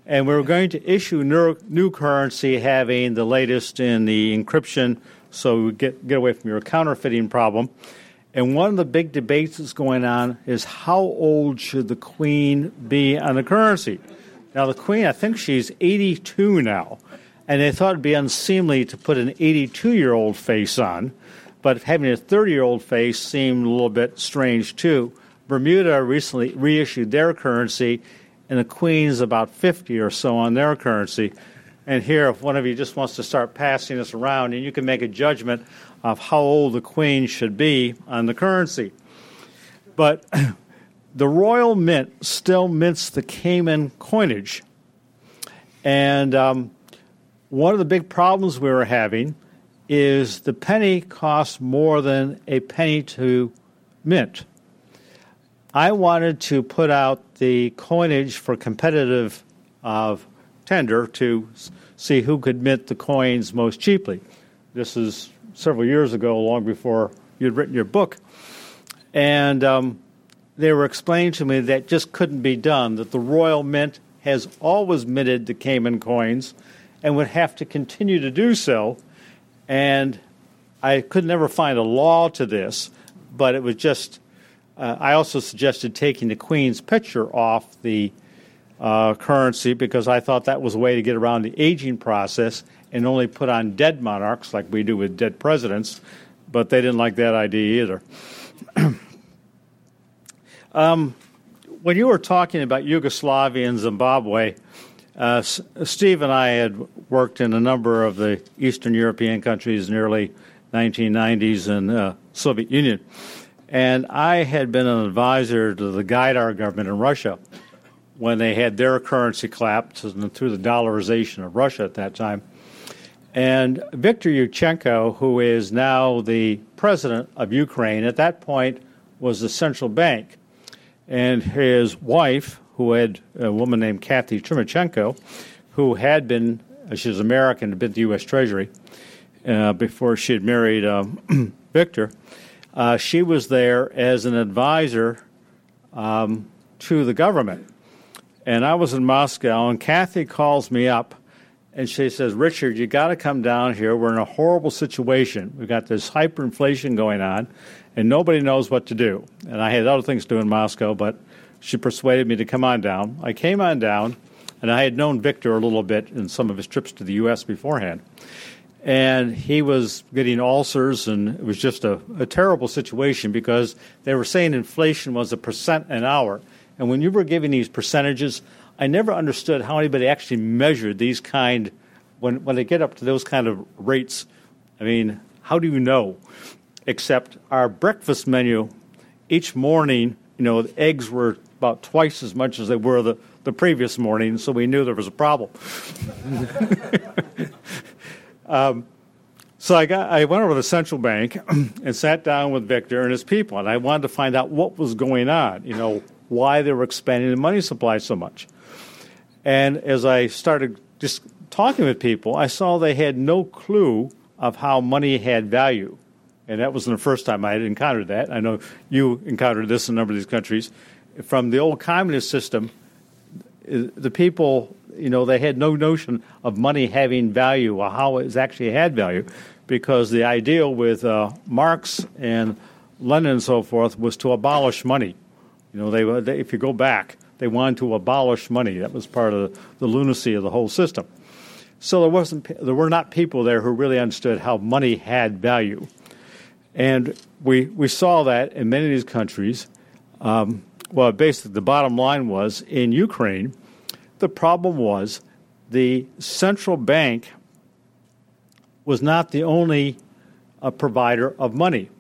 And we're going to issue new, new currency having the latest in the encryption so we get, get away from your counterfeiting problem. And one of the big debates that's going on is how old should the Queen be on the currency? Now, the Queen, I think she's 82 now, and they thought it'd be unseemly to put an 82 year old face on, but having a 30 year old face seemed a little bit strange too. Bermuda recently reissued their currency, and the Queen's about 50 or so on their currency. And here, if one of you just wants to start passing this around, and you can make a judgment of how old the queen should be on the currency. But (clears throat) the Royal Mint still mints the Cayman coinage. And um, one of the big problems we were having is the penny costs more than a penny to mint. I wanted to put out the coinage for competitive uh, tender to see who could mint the coins most cheaply. This is several years ago, long before you'd written your book. And um, they were explaining to me that just couldn't be done, that the Royal Mint has always minted the Cayman coins and would have to continue to do so. And I could never find a law to this, but it was just. Uh, I also suggested taking the Queen's picture off the uh, currency because I thought that was a way to get around the aging process and only put on dead monarchs like we do with dead presidents, but they didn't like that idea either. (clears throat) um, when you were talking about Yugoslavia and Zimbabwe, Uh, S- Steve and I had worked in a number of the Eastern European countries in the early 1990s and uh, Soviet Union. And I had been an advisor to the Gaidar government in Russia when they had their currency collapse through the dollarization of Russia at that time. And Viktor Yushchenko, who is now the president of Ukraine, at that point was the central bank. And his wife, who had a woman named Kathy Chumachenko, who had been, she was American, had been to the U.S. Treasury uh, before she had married um, (clears throat) Victor. Uh, she was there as an advisor um, to the government. And I was in Moscow, and Kathy calls me up and she says, Richard, you got to come down here. We're in a horrible situation. We've got this hyperinflation going on, and nobody knows what to do. And I had other things to do in Moscow, but she persuaded me to come on down. I came on down, and I had known Victor a little bit in some of his trips to the U.S. beforehand. And he was getting ulcers, and it was just a, a terrible situation because they were saying inflation was a percent an hour. And when you were giving these percentages, I never understood how anybody actually measured these kind when when they get up to those kind of rates. I mean, how do you know? Except our breakfast menu each morning, you know, the eggs were about twice as much as they were the, the previous morning, so we knew there was a problem. (laughs) um, so I got I went over to the central bank and sat down with Victor and his people, and I wanted to find out what was going on. You know, why they were expanding the money supply so much. And as I started just talking with people, I saw they had no clue of how money had value. And that wasn't the first time I had encountered that. I know you encountered this in a number of these countries. From the old communist system, the people, you know, they had no notion of money having value or how it actually had value because the ideal with uh, Marx and Lenin and so forth was to abolish money. You know, they, they if you go back, they wanted to abolish money. That was part of the lunacy of the whole system. So there wasn't there were not people there who really understood how money had value, and we we saw that in many of these countries. Um, well, basically, the bottom line was in Ukraine, the problem was the central bank was not the only uh, provider of money.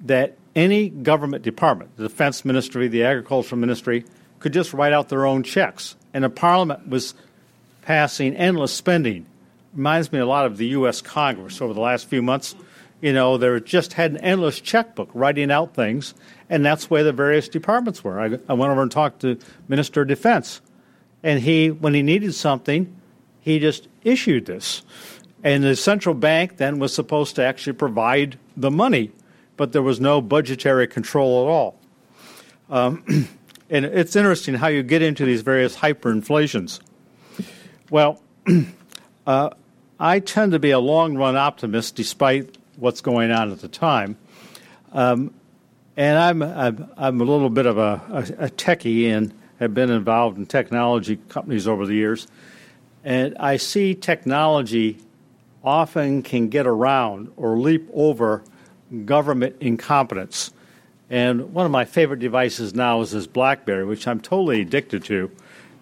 That any government department, the defense ministry, the agricultural ministry, could just write out their own checks. And the Parliament was passing endless spending. Reminds me a lot of the U.S. Congress over the last few months. You know, they just had an endless checkbook writing out things, and that's where the various departments were. I, I went over and talked to Minister of Defense, and he, when he needed something, he just issued this. And the central bank then was supposed to actually provide the money, but there was no budgetary control at all. Um, (clears throat) And it's interesting how you get into these various hyperinflations. Well, (clears throat) uh, I tend to be a long run optimist despite what's going on at the time. Um, and I'm, I'm, I'm, a little bit of a, a, a techie and have been involved in technology companies over the years. And I see technology often can get around or leap over government incompetence. And one of my favorite devices now is this BlackBerry, which I'm totally addicted to.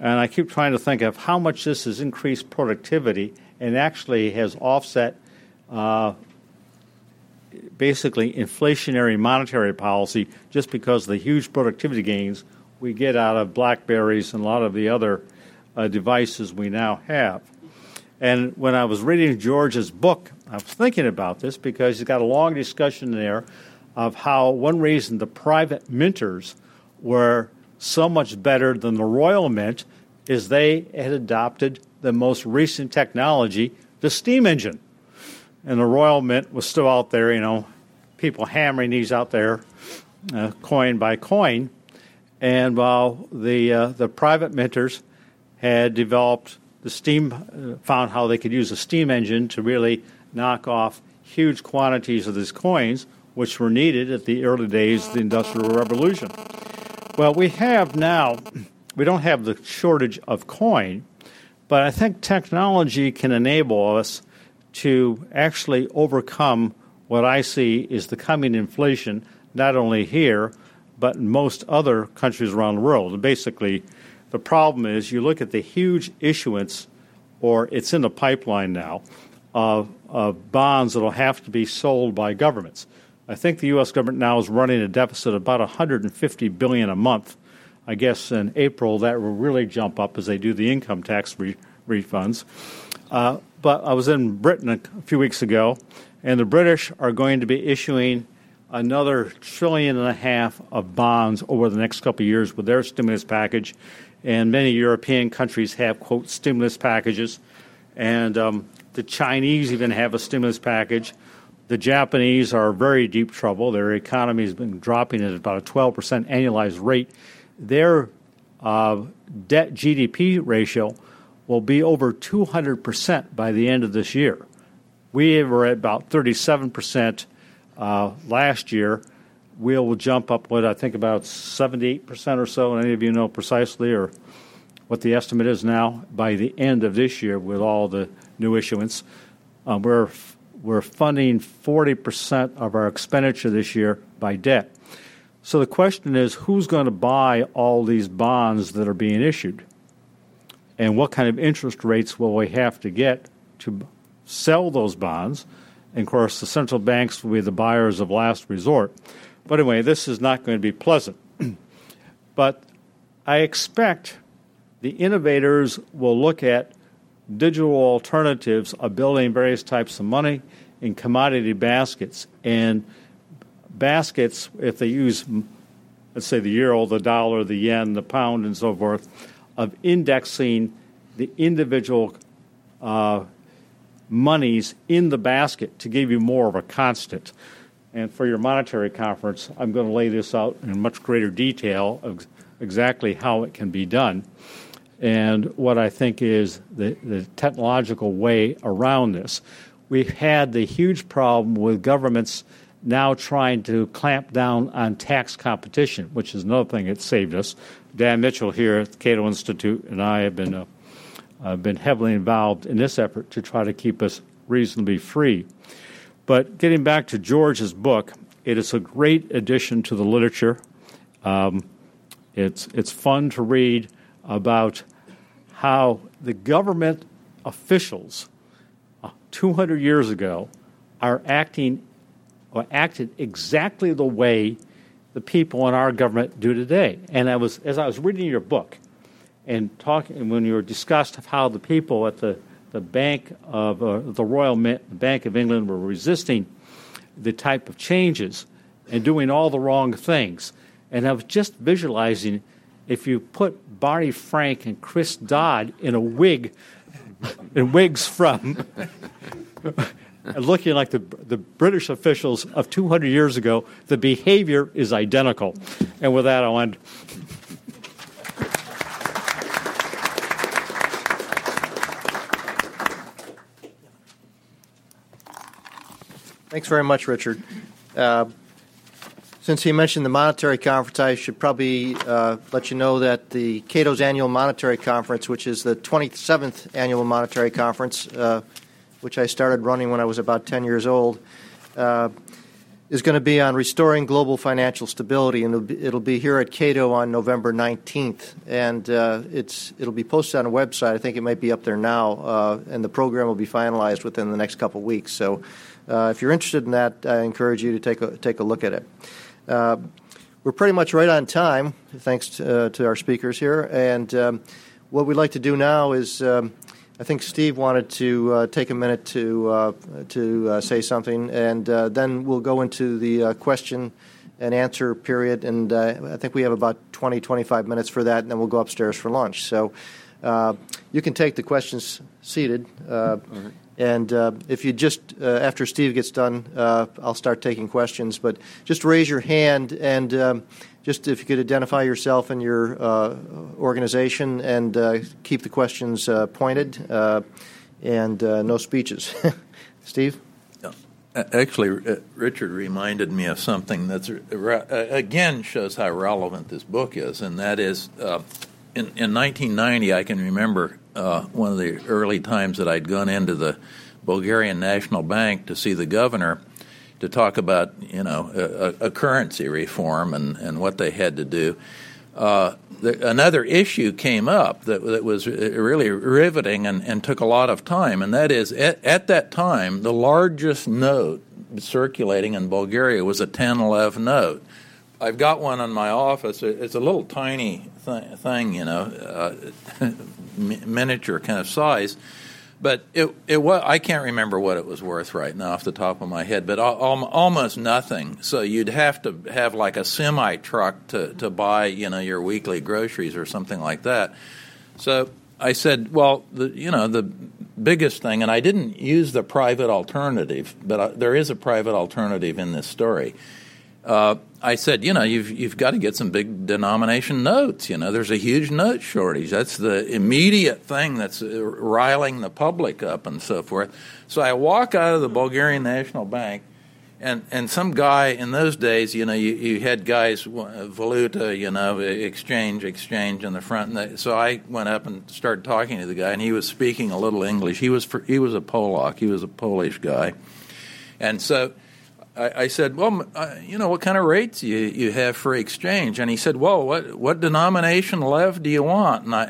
And I keep trying to think of how much this has increased productivity and actually has offset uh, basically inflationary monetary policy just because of the huge productivity gains we get out of Blackberries and a lot of the other uh, devices we now have. And when I was reading George's book, I was thinking about this because he's got a long discussion there of how one reason the private minters were so much better than the royal mint is they had adopted the most recent technology, the steam engine. And the royal mint was still out there, you know, people hammering these out there, uh, coin by coin. And while the uh, the private minters had developed the steam, uh, found how they could use a steam engine to really knock off huge quantities of these coins, which were needed at the early days of the Industrial Revolution. Well, we have now, we don't have the shortage of coin, but I think technology can enable us to actually overcome what I see is the coming inflation, not only here, but in most other countries around the world. Basically, The problem is you look at the huge issuance, or it's in the pipeline now, of, of bonds that will have to be sold by governments. I think the U.S. government now is running a deficit of about 150 billion a month. I guess in April that will really jump up as they do the income tax re- refunds. Uh, but I was in Britain a few weeks ago, and the British are going to be issuing another trillion and a half of bonds over the next couple of years with their stimulus package. And many European countries have, quote, stimulus packages. And um, the Chinese even have a stimulus package. The Japanese are very deep trouble. Their economy has been dropping at about a 12% annualized rate. Their uh, debt GDP ratio will be over 200% by the end of this year. We were at about 37% uh, last year. We will jump up, what I think about 78% or so. and Any of you know precisely or what the estimate is now by the end of this year with all the new issuance. Uh, we're we're funding 40% of our expenditure this year by debt. So the question is who's going to buy all these bonds that are being issued? And what kind of interest rates will we have to get to sell those bonds? And of course, the central banks will be the buyers of last resort. But anyway, this is not going to be pleasant. (clears throat) but I expect the innovators will look at digital alternatives of building various types of money in commodity baskets. And baskets, if they use, let's say, the euro, the dollar, the yen, the pound, and so forth, of indexing the individual uh, monies in the basket to give you more of a constant. And for your monetary conference, I'm going to lay this out in much greater detail of exactly how it can be done and what I think is the, the technological way around this. We've had the huge problem with governments now trying to clamp down on tax competition, which is another thing that saved us. Dan Mitchell here at the Cato Institute and I have been, uh, uh, been heavily involved in this effort to try to keep us reasonably free. But getting back to George's book, it is a great addition to the literature. Um, it's, it's fun to read about how the government officials uh, 200 years ago are acting or acted exactly the way the people in our government do today. And I was, as I was reading your book and talking, when you were discussed how the people at the, the Bank of uh, the Royal Bank of England were resisting the type of changes and doing all the wrong things. And I was just visualizing if you put Barney Frank and Chris Dodd in a wig, in wigs from, (laughs) (laughs) looking like the, the British officials of 200 years ago, the behavior is identical. And with that, I'll end. Thanks very much, Richard. Uh, since he mentioned the monetary conference, I should probably uh, let you know that the Cato's annual monetary conference, which is the 27th annual monetary conference, uh, which I started running when I was about 10 years old, uh, is going to be on restoring global financial stability, and it'll be, it'll be here at Cato on November 19th. And uh, it's it'll be posted on a website. I think it might be up there now, uh, and the program will be finalized within the next couple weeks. So, uh, if you're interested in that, I encourage you to take a take a look at it. Uh, we're pretty much right on time, thanks to, uh, to our speakers here. And um, what we'd like to do now is, um, I think Steve wanted to uh, take a minute to uh, to uh, say something, and uh, then we'll go into the question and answer period. And I think we have about 20, 25 minutes for that, and then we'll go upstairs for lunch. So you can take the questions seated. And uh, if you just, uh, after Steve gets done, uh, I'll start taking questions. But just raise your hand and um, just if you could identify yourself and your uh, organization and uh, keep the questions uh, pointed and no speeches. (laughs) Steve? Actually, Richard reminded me of something that again shows how relevant this book is, and that is in, in 1990, I can remember uh, one of the early times that I'd gone into the Bulgarian National Bank to see the governor to talk about, you know, a, a currency reform and, and what they had to do. uh, the, another issue came up that, that was really riveting and, and, took a lot of time, and that is at, at, that time, the largest note circulating in Bulgaria was a 10-11 note. I've got one in my office. It's a little tiny th- thing, you know, uh, (laughs) miniature kind of size but it it was I can't remember what it was worth right now off the top of my head, but al- almost nothing. So you'd have to have like a semi truck to to buy you know your weekly groceries or something like that. So I said, well, the, you know the biggest thing, and I didn't use the private alternative, but I, there is a private alternative in this story. Uh, I said, you know, you've you've got to get some big denomination notes. You know, there's a huge note shortage. That's the immediate thing that's uh, riling the public up and so forth. So I walk out of the Bulgarian National Bank, and and some guy in those days, you know, you, you had guys uh, valuta, you know, exchange, exchange in the front. They, so I went up and started talking to the guy, and he was speaking a little English. He was for, he was a Polak. He was a Polish guy, and so I, I said, well, uh, you know, what kind of rates you you have for exchange? And he said, well, what what denomination lev do you want? And I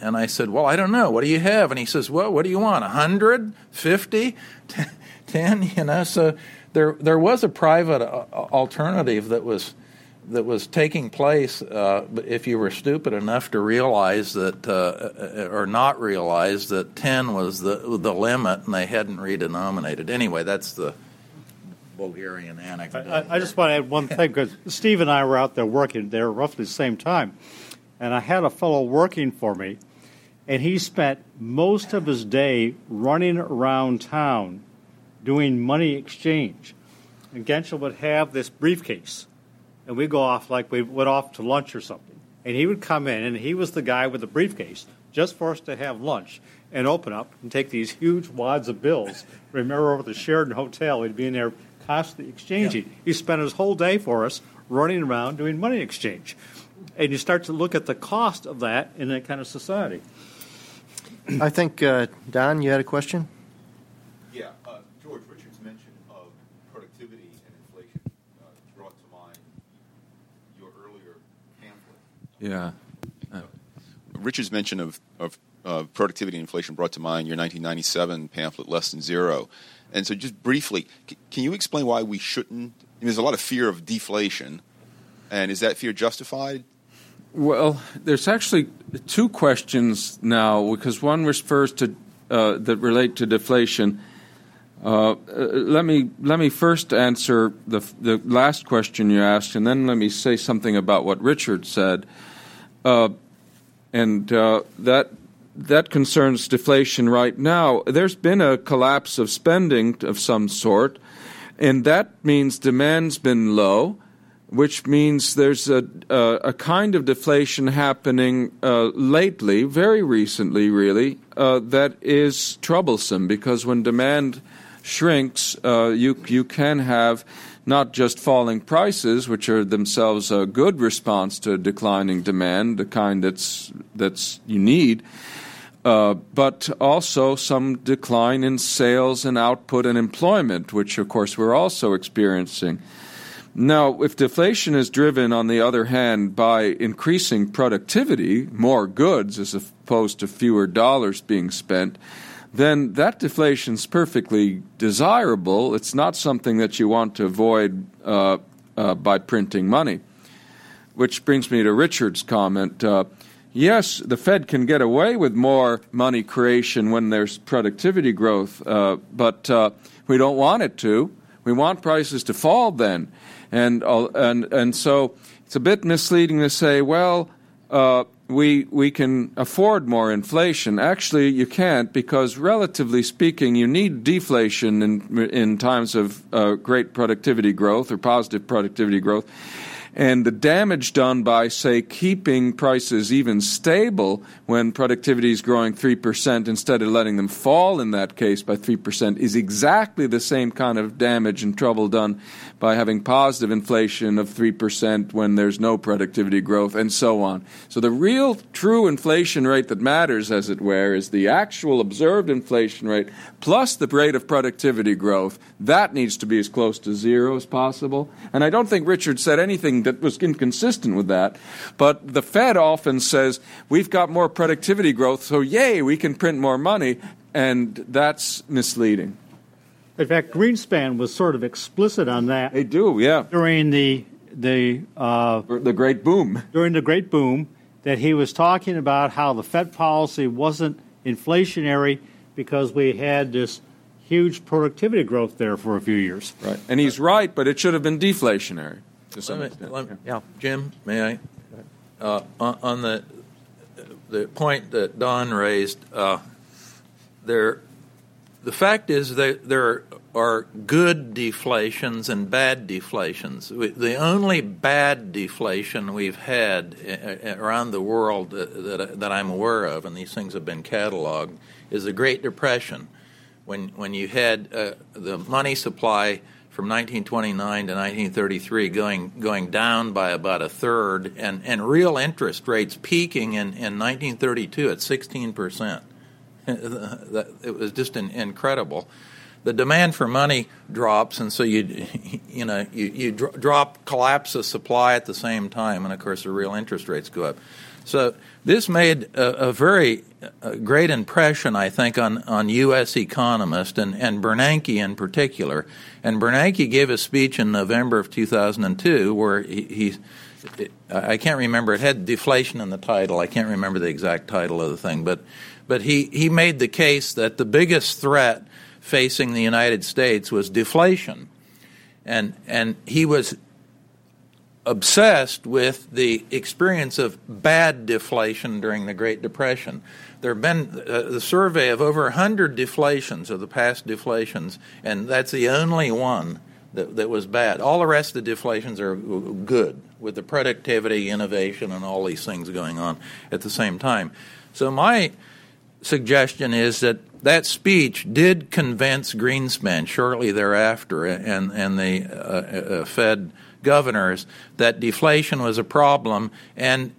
and I said, well, I don't know. What do you have? And he says, well, what do you want? A hundred, fifty, (laughs) ten? You know, so there there was a private uh, alternative that was that was taking place uh, if you were stupid enough to realize that uh, uh or not realize that 10 was the the limit and they hadn't redenominated anyway that's the Bulgarian anecdote. I, I, just want to add one thing because Steve and I were out there working there roughly the same time, and I had a fellow working for me, and he spent most of his day running around town doing money exchange. And Gensel would have this briefcase, and we'd go off like we went off to lunch or something. And he would come in, and he was the guy with the briefcase just for us to have lunch and open up and take these huge wads of bills. Remember over the Sheraton Hotel, he'd be in there constantly exchanging. Yeah. He spent his whole day for us running around doing money exchange. And you start to look at the cost of that in that kind of society. I think, uh, Don, you had a question? Yeah, uh, George Richard's mention of productivity and inflation uh, brought to mind your earlier pamphlet. Yeah. Uh, Richard's mention of, of uh, productivity and inflation brought to mind your 1997 pamphlet, Less Than Zero. And so, just briefly, can you explain why we shouldn't? I mean, there's a lot of fear of deflation, and is that fear justified? Well, there's actually two questions now because one refers to uh, that relate to deflation. Uh, uh, let me let me first answer the the last question you asked, and then let me say something about what Richard said. Uh, and uh, that that concerns deflation right now. There's been a collapse of spending of some sort, and that means demand's been low, which means there's a, a, a kind of deflation happening uh, lately, very recently, really, uh, that is troublesome because when demand shrinks, uh, you you can have not just falling prices, which are themselves a good response to declining demand, the kind that's that's you need uh, but also some decline in sales and output and employment, which of course we're also experiencing. Now, if deflation is driven, on the other hand, by increasing productivity, more goods as opposed to fewer dollars being spent, then that deflation is perfectly desirable. It's not something that you want to avoid uh, uh, by printing money. Which brings me to Richard's comment. Yes, the Fed can get away with more money creation when there's productivity growth, uh, but uh, we don't want it to. We want prices to fall then, and uh, and and so it's a bit misleading to say, well, uh, we we can afford more inflation. Actually, you can't because, relatively speaking, you need deflation in in times of uh, great productivity growth or positive productivity growth and the damage done by, say, keeping prices even stable when productivity is growing 3% instead of letting them fall in that case by 3% is exactly the same kind of damage and trouble done by having positive inflation of 3% when there's no productivity growth, and so on. So the real true inflation rate that matters, as it were, is the actual observed inflation rate plus the rate of productivity growth. That needs to be as close to zero as possible. And I don't think Richard said anything that was inconsistent with that. But the Fed often says, we've got more productivity growth, so yay, we can print more money, and that's misleading. In fact, Greenspan was sort of explicit on that. They do, yeah. During the the uh, the great boom. During the great boom, that he was talking about how the Fed policy wasn't inflationary because we had this huge productivity growth there for a few years. Right, and he's right, but it should have been deflationary to some me, extent. me, yeah. Jim, may I? Uh, on, on, the the point that Don raised, uh, there, the fact is that there are good deflations and bad deflations. The only bad deflation we've had around the world that, that I'm aware of, and these things have been cataloged, is the Great Depression, when when you had uh, the money supply from 1929 to 1933 going going down by about a third, and, and real interest rates peaking in, in 1932 at 16 percent. (laughs) it was just an, incredible the demand for money drops, and so you (laughs) you know you, you drop collapse of supply at the same time, and of course the real interest rates go up. So this made a, a very a great impression, I think, on, on U.S. economists and, and Bernanke in particular. And Bernanke gave a speech in November of 2002 where he, he I can't remember, it had deflation in the title. I can't remember the exact title of the thing, but, but he, he made the case that the biggest threat facing the United States was deflation. And, and he was obsessed with the experience of bad deflation during the Great Depression. There have been uh, the survey of over 100 deflations of the past deflations, and that's the only one that, that was bad. All the rest of the deflations are good, with the productivity, innovation, and all these things going on at the same time. So, my suggestion is that that speech did convince Greenspan shortly thereafter and, and the uh, uh, Fed governors that deflation was a problem. And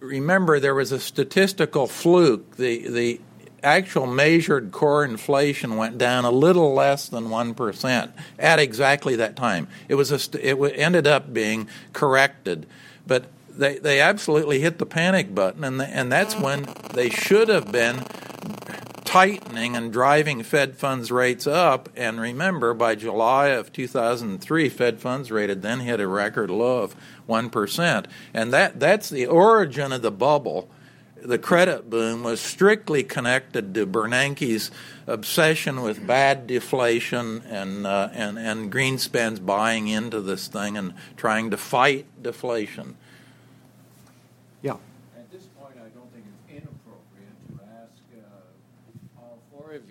remember, there was a statistical fluke. The, the actual measured core inflation went down a little less than 1% at exactly that time. It, was a, it ended up being corrected. But they, they absolutely hit the panic button, and, the, and that's when they should have been tightening and driving Fed funds rates up. And remember, by July of 2003, Fed funds rate had then hit a record low of 1%. And that, that's the origin of the bubble. The credit boom was strictly connected to Bernanke's obsession with bad deflation and, uh, and, and Greenspan's buying into this thing and trying to fight deflation.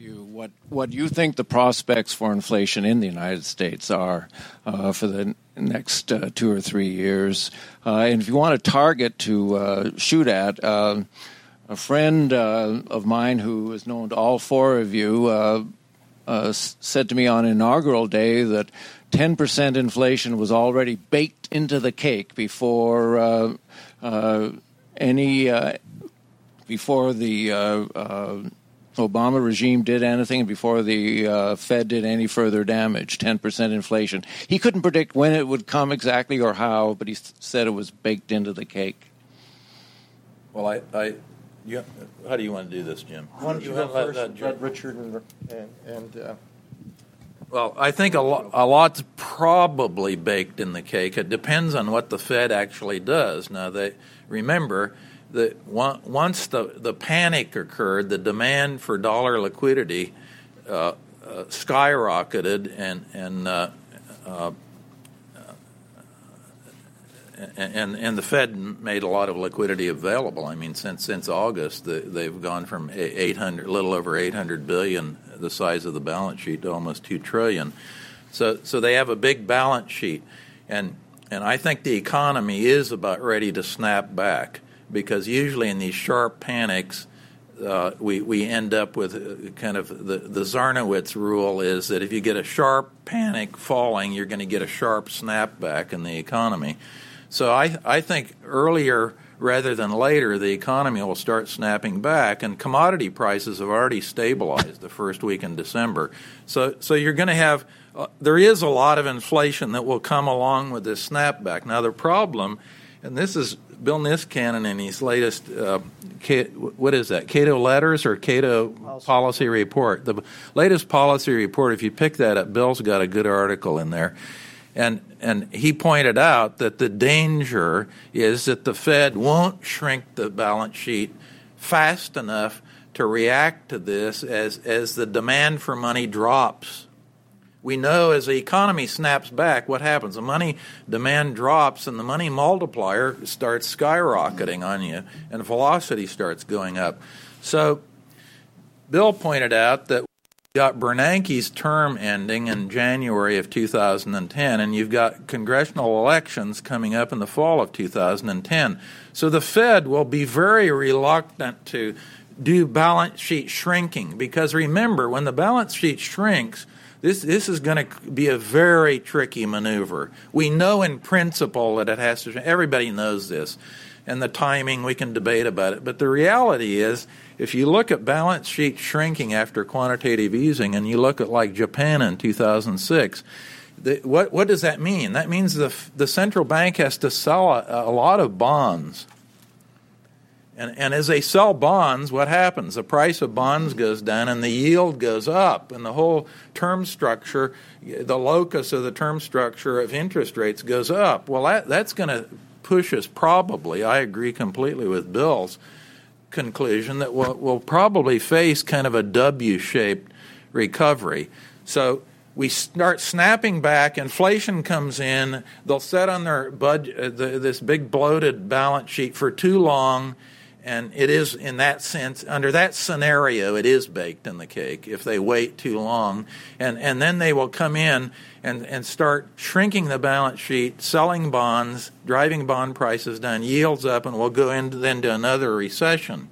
You what what you think the prospects for inflation in the United States are uh, for the next uh, two or three years, uh, and if you want a target to uh, shoot at. Uh, a friend uh, of mine who is known to all four of you said to me on inaugural day that 10% inflation was already baked into the cake before any before the Obama regime did anything before the uh, Fed did any further damage, 10% inflation. He couldn't predict when it would come exactly or how, but he said it was baked into the cake. Well, I, I you, how do you want to do this, Jim? Why don't you, you go first, let, let Richard and, and, and uh... well, I think a, lo- a lot's probably baked in the cake. It depends on what the Fed actually does. Now, they remember the once the the panic occurred, the demand for dollar liquidity uh, uh, skyrocketed, and and uh, uh and and the Fed made a lot of liquidity available. I mean, since since August, the, they've gone from 800, a little over 800 billion, the size of the balance sheet, to almost two trillion. So so they have a big balance sheet, and and I think the economy is about ready to snap back because usually in these sharp panics, uh, we, we end up with uh, kind of the, the Zarnowitz rule is that if you get a sharp panic falling, you're going to get a sharp snapback in the economy. So I, I think earlier rather than later, the economy will start snapping back, and commodity prices have already stabilized the first week in December. So, so you're going to have uh, there is a lot of inflation that will come along with this snapback. Now, the problem, and this is Bill Niskanen in his latest, uh, what is that, Cato Letters or Cato Policy. Policy Report? The latest policy report, if you pick that up, Bill's got a good article in there. And, and he pointed out that the danger is that the Fed won't shrink the balance sheet fast enough to react to this as, as the demand for money drops we know as the economy snaps back, what happens? The money demand drops and the money multiplier starts skyrocketing on you, and velocity starts going up. So, Bill pointed out that we got Bernanke's term ending in January of 2010, and you've got congressional elections coming up in the fall of 2010. So the Fed will be very reluctant to do balance sheet shrinking because remember, when the balance sheet shrinks, this, this is going to be a very tricky maneuver. We know in principle that it has to, everybody knows this. And the timing, we can debate about it. But the reality is, if you look at balance sheet shrinking after quantitative easing and you look at like Japan in 2006, the, what, what does that mean? That means the, the central bank has to sell a, a lot of bonds and, and as they sell bonds, what happens? The price of bonds goes down and the yield goes up, and the whole term structure, the locus of the term structure of interest rates goes up. Well, that, that's going to push us probably, I agree completely with Bill's conclusion, that we'll, we'll probably face kind of a W shaped recovery. So we start snapping back, inflation comes in, they'll set on their budget, the, this big bloated balance sheet for too long and it is in that sense under that scenario it is baked in the cake if they wait too long. And and then they will come in and and start shrinking the balance sheet selling bonds driving bond prices down yields up and we'll go into then to another recession.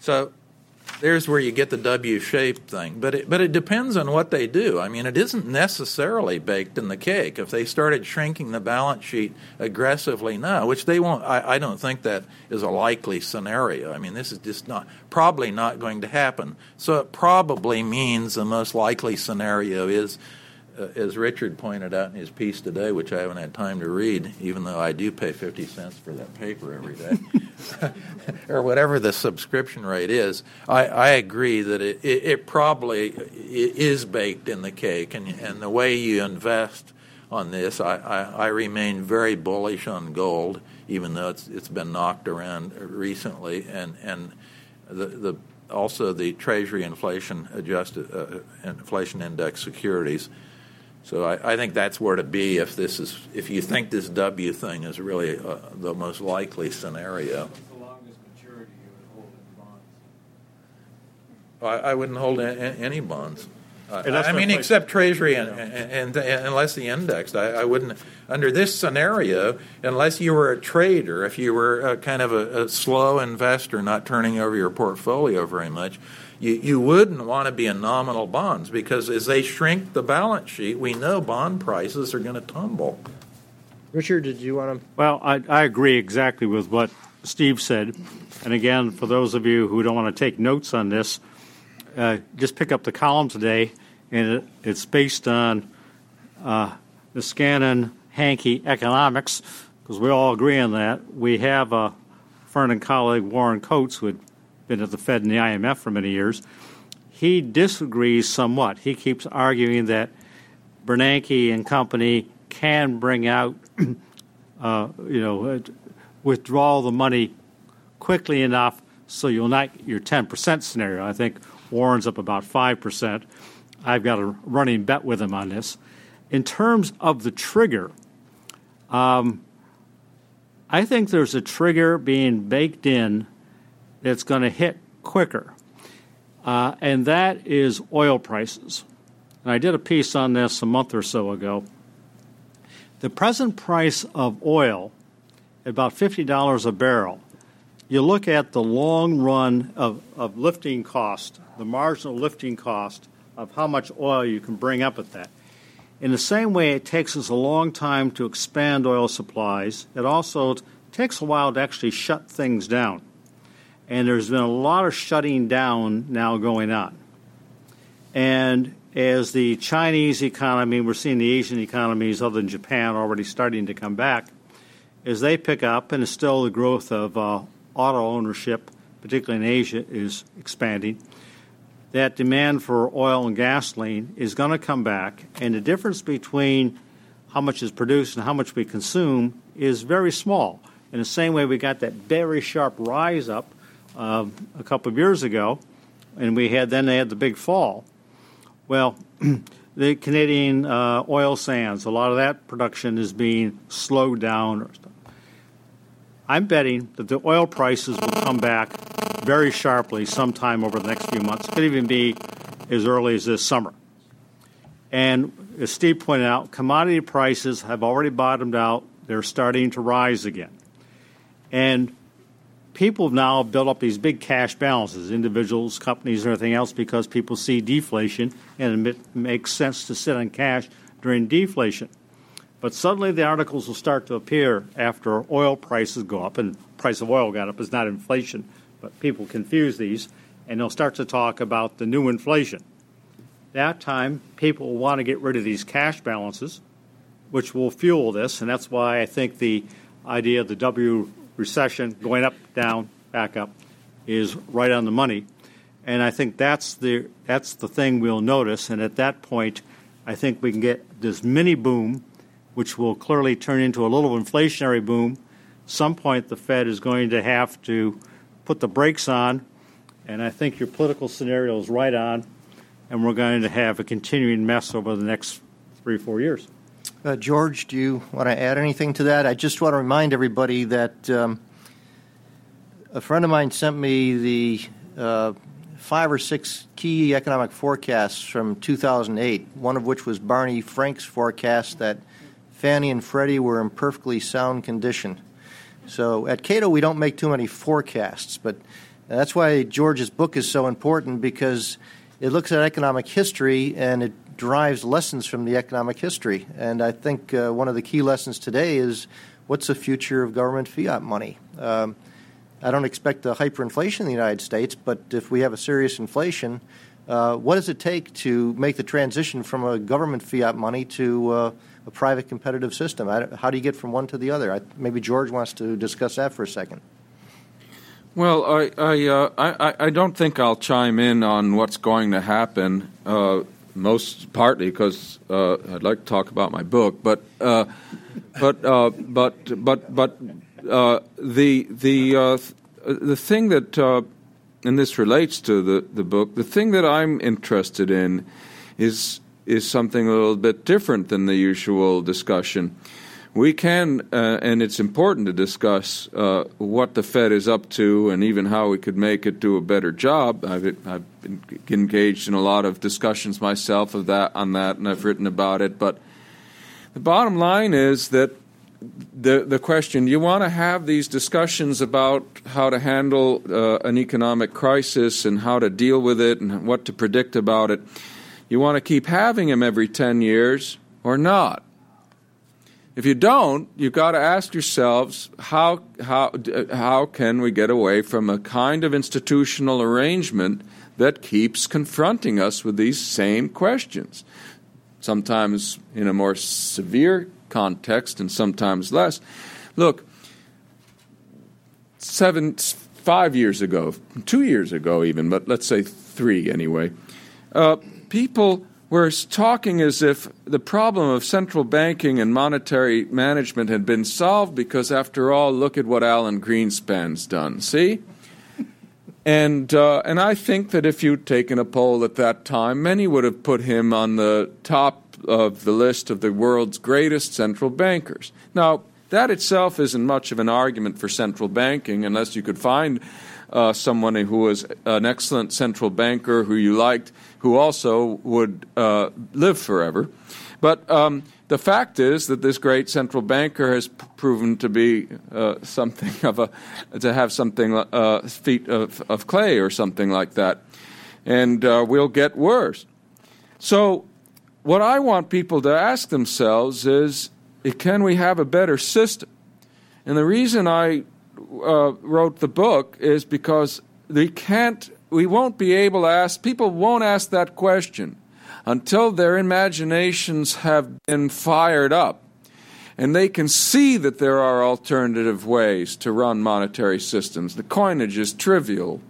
So there's where you get the W shaped thing. But it, but it depends on what they do. I mean, it isn't necessarily baked in the cake. If they started shrinking the balance sheet aggressively now, which they won't, I, I don't think that is a likely scenario. I mean, this is just not probably not going to happen. So it probably means the most likely scenario is uh, as Richard pointed out in his piece today, which I haven't had time to read, even though I do pay 50 cents for that paper every day, (laughs) or whatever the subscription rate is, I, I agree that it, it, it, probably is baked in the cake. And, and the way you invest on this, I, I, I remain very bullish on gold, even though it's, it's been knocked around recently. And, and the, the also the Treasury inflation adjusted uh, inflation index securities so I, I, think that's where to be if this is if you think this W thing is really uh, the most likely scenario. I, I, wouldn't hold a, a, any bonds. I mean, except Treasury and, and, and, and, unless the indexed, I, I, wouldn't. Under this scenario, unless you were a trader, if you were a, kind of a, a slow investor, not turning over your portfolio very much, you, you wouldn't want to be in nominal bonds because as they shrink the balance sheet, we know bond prices are going to tumble. Richard, did you want to? Well, I, I agree exactly with what Steve said. And again, for those of you who don't want to take notes on this, uh, just pick up the column today, and it, it's based on uh, Niskanen Hanke economics, because we all agree on that. We have a friend and colleague, Warren Coats, who had been at the Fed and the IMF for many years. He disagrees somewhat. He keeps arguing that Bernanke and company can bring out, (clears throat) uh, you know, uh, withdraw the money quickly enough so you'll not your 10% scenario. I think Warren's up about 5%. I've got a running bet with him on this. In terms of the trigger, um, I think there's a trigger being baked in that's going to hit quicker, uh, and that is oil prices. And I did a piece on this a month or so ago. The present price of oil, about $50 a barrel, you look at the long run of, of lifting cost, the marginal lifting cost of how much oil you can bring up at that. In the same way, it takes us a long time to expand oil supplies. It also takes a while to actually shut things down and there's been a lot of shutting down now going on. And as the Chinese economy, we're seeing the Asian economies, other than Japan, already starting to come back, as they pick up, and it's still the growth of uh, auto ownership, particularly in Asia, is expanding. That demand for oil and gasoline is going to come back, and the difference between how much is produced and how much we consume is very small. In the same way, we got that very sharp rise up uh, a couple of years ago, and we had then they had the big fall. Well, (clears throat) the Canadian uh, oil sands, a lot of that production is being slowed down. I'm betting that the oil prices will come back very sharply sometime over the next few months. It could even be as early as this summer. And as Steve pointed out, commodity prices have already bottomed out. They're starting to rise again. And people have now built up these big cash balances, individuals, companies, and everything else, because people see deflation and it makes sense to sit on cash during deflation. But suddenly the articles will start to appear after oil prices go up, and price of oil got up is not inflation, but people confuse these, and they'll start to talk about the new inflation. That time, people will want to get rid of these cash balances, which will fuel this, and that's why I think the idea of the W recession going up, down, back up is right on the money. And I think that's the that's the thing we'll notice. And at that point, I think we can get this mini boom which will clearly turn into a little inflationary boom. Some point the Fed is going to have to put the brakes on, and I think your political scenario is right on, and we're going to have a continuing mess over the next three or four years. Uh, George, do you want to add anything to that? I just want to remind everybody that um, a friend of mine sent me the uh, five or six key economic forecasts from 2008, one of which was Barney Frank's forecast that – Fannie and Freddie were in perfectly sound condition. So at Cato, we don't make too many forecasts, but that's why George's book is so important because it looks at economic history and it derives lessons from the economic history. And I think uh, one of the key lessons today is what's the future of government fiat money? Um, I don't expect a hyperinflation in the United States, but if we have a serious inflation, uh, what does it take to make the transition from a government fiat money to uh, a private competitive system. how do you get from one to the other? I, maybe George wants to discuss that for a second. Well, I I, uh, I, I don't think I'll chime in on what's going to happen. Uh, most partly because uh, I'd like to talk about my book, but uh, but uh, but but but uh, the the the thing that and this relates to the the book. The thing that I'm interested in is is something a little bit different than the usual discussion. We can, uh, and it's important to discuss uh, what the Fed is up to and even how we could make it do a better job. I've, I've been engaged in a lot of discussions myself of that on that, and I've written about it. But the bottom line is that the the question: You want to have these discussions about how to handle uh, an economic crisis and how to deal with it and what to predict about it you want to keep having him every 10 years or not? If you don't, you've got to ask yourselves how, how, how can we get away from a kind of institutional arrangement that keeps confronting us with these same questions? Sometimes in a more severe context and sometimes less. Look, seven, five years ago, two years ago even, but let's say three anyway, uh, people were talking as if the problem of central banking and monetary management had been solved because, after all, look at what Alan Greenspan's done. See? And, uh, and I think that if you'd taken a poll at that time, many would have put him on the top of the list of the world's greatest central bankers. Now, that itself isn't much of an argument for central banking unless you could find uh, someone who was an excellent central banker who you liked who also would uh, live forever. But um, the fact is that this great central banker has p- proven to be uh, something of a to have something uh, feet of, of clay or something like that, and uh, will get worse. So, what I want people to ask themselves is, can we have a better system? And the reason I uh, wrote the book is because we can't we won't be able to ask, people won't ask that question. until their imaginations have been fired up and they can see that there are alternative ways to run monetary systems. The coinage is trivial,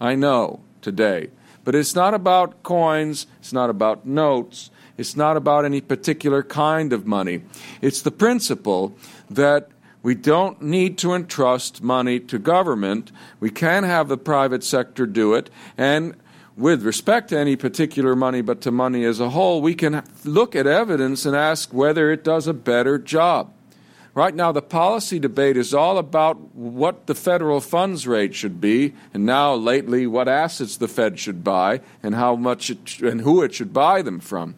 I know, today. But it's not about coins, it's not about notes, it's not about any particular kind of money. It's the principle that we don't need to entrust money to government. We can have the private sector do it. And with respect to any particular money, but to money as a whole, we can look at evidence and ask whether it does a better job. Right now, the policy debate is all about what the federal funds rate should be, and now lately, what assets the Fed should buy and how much it, and who it should buy them from.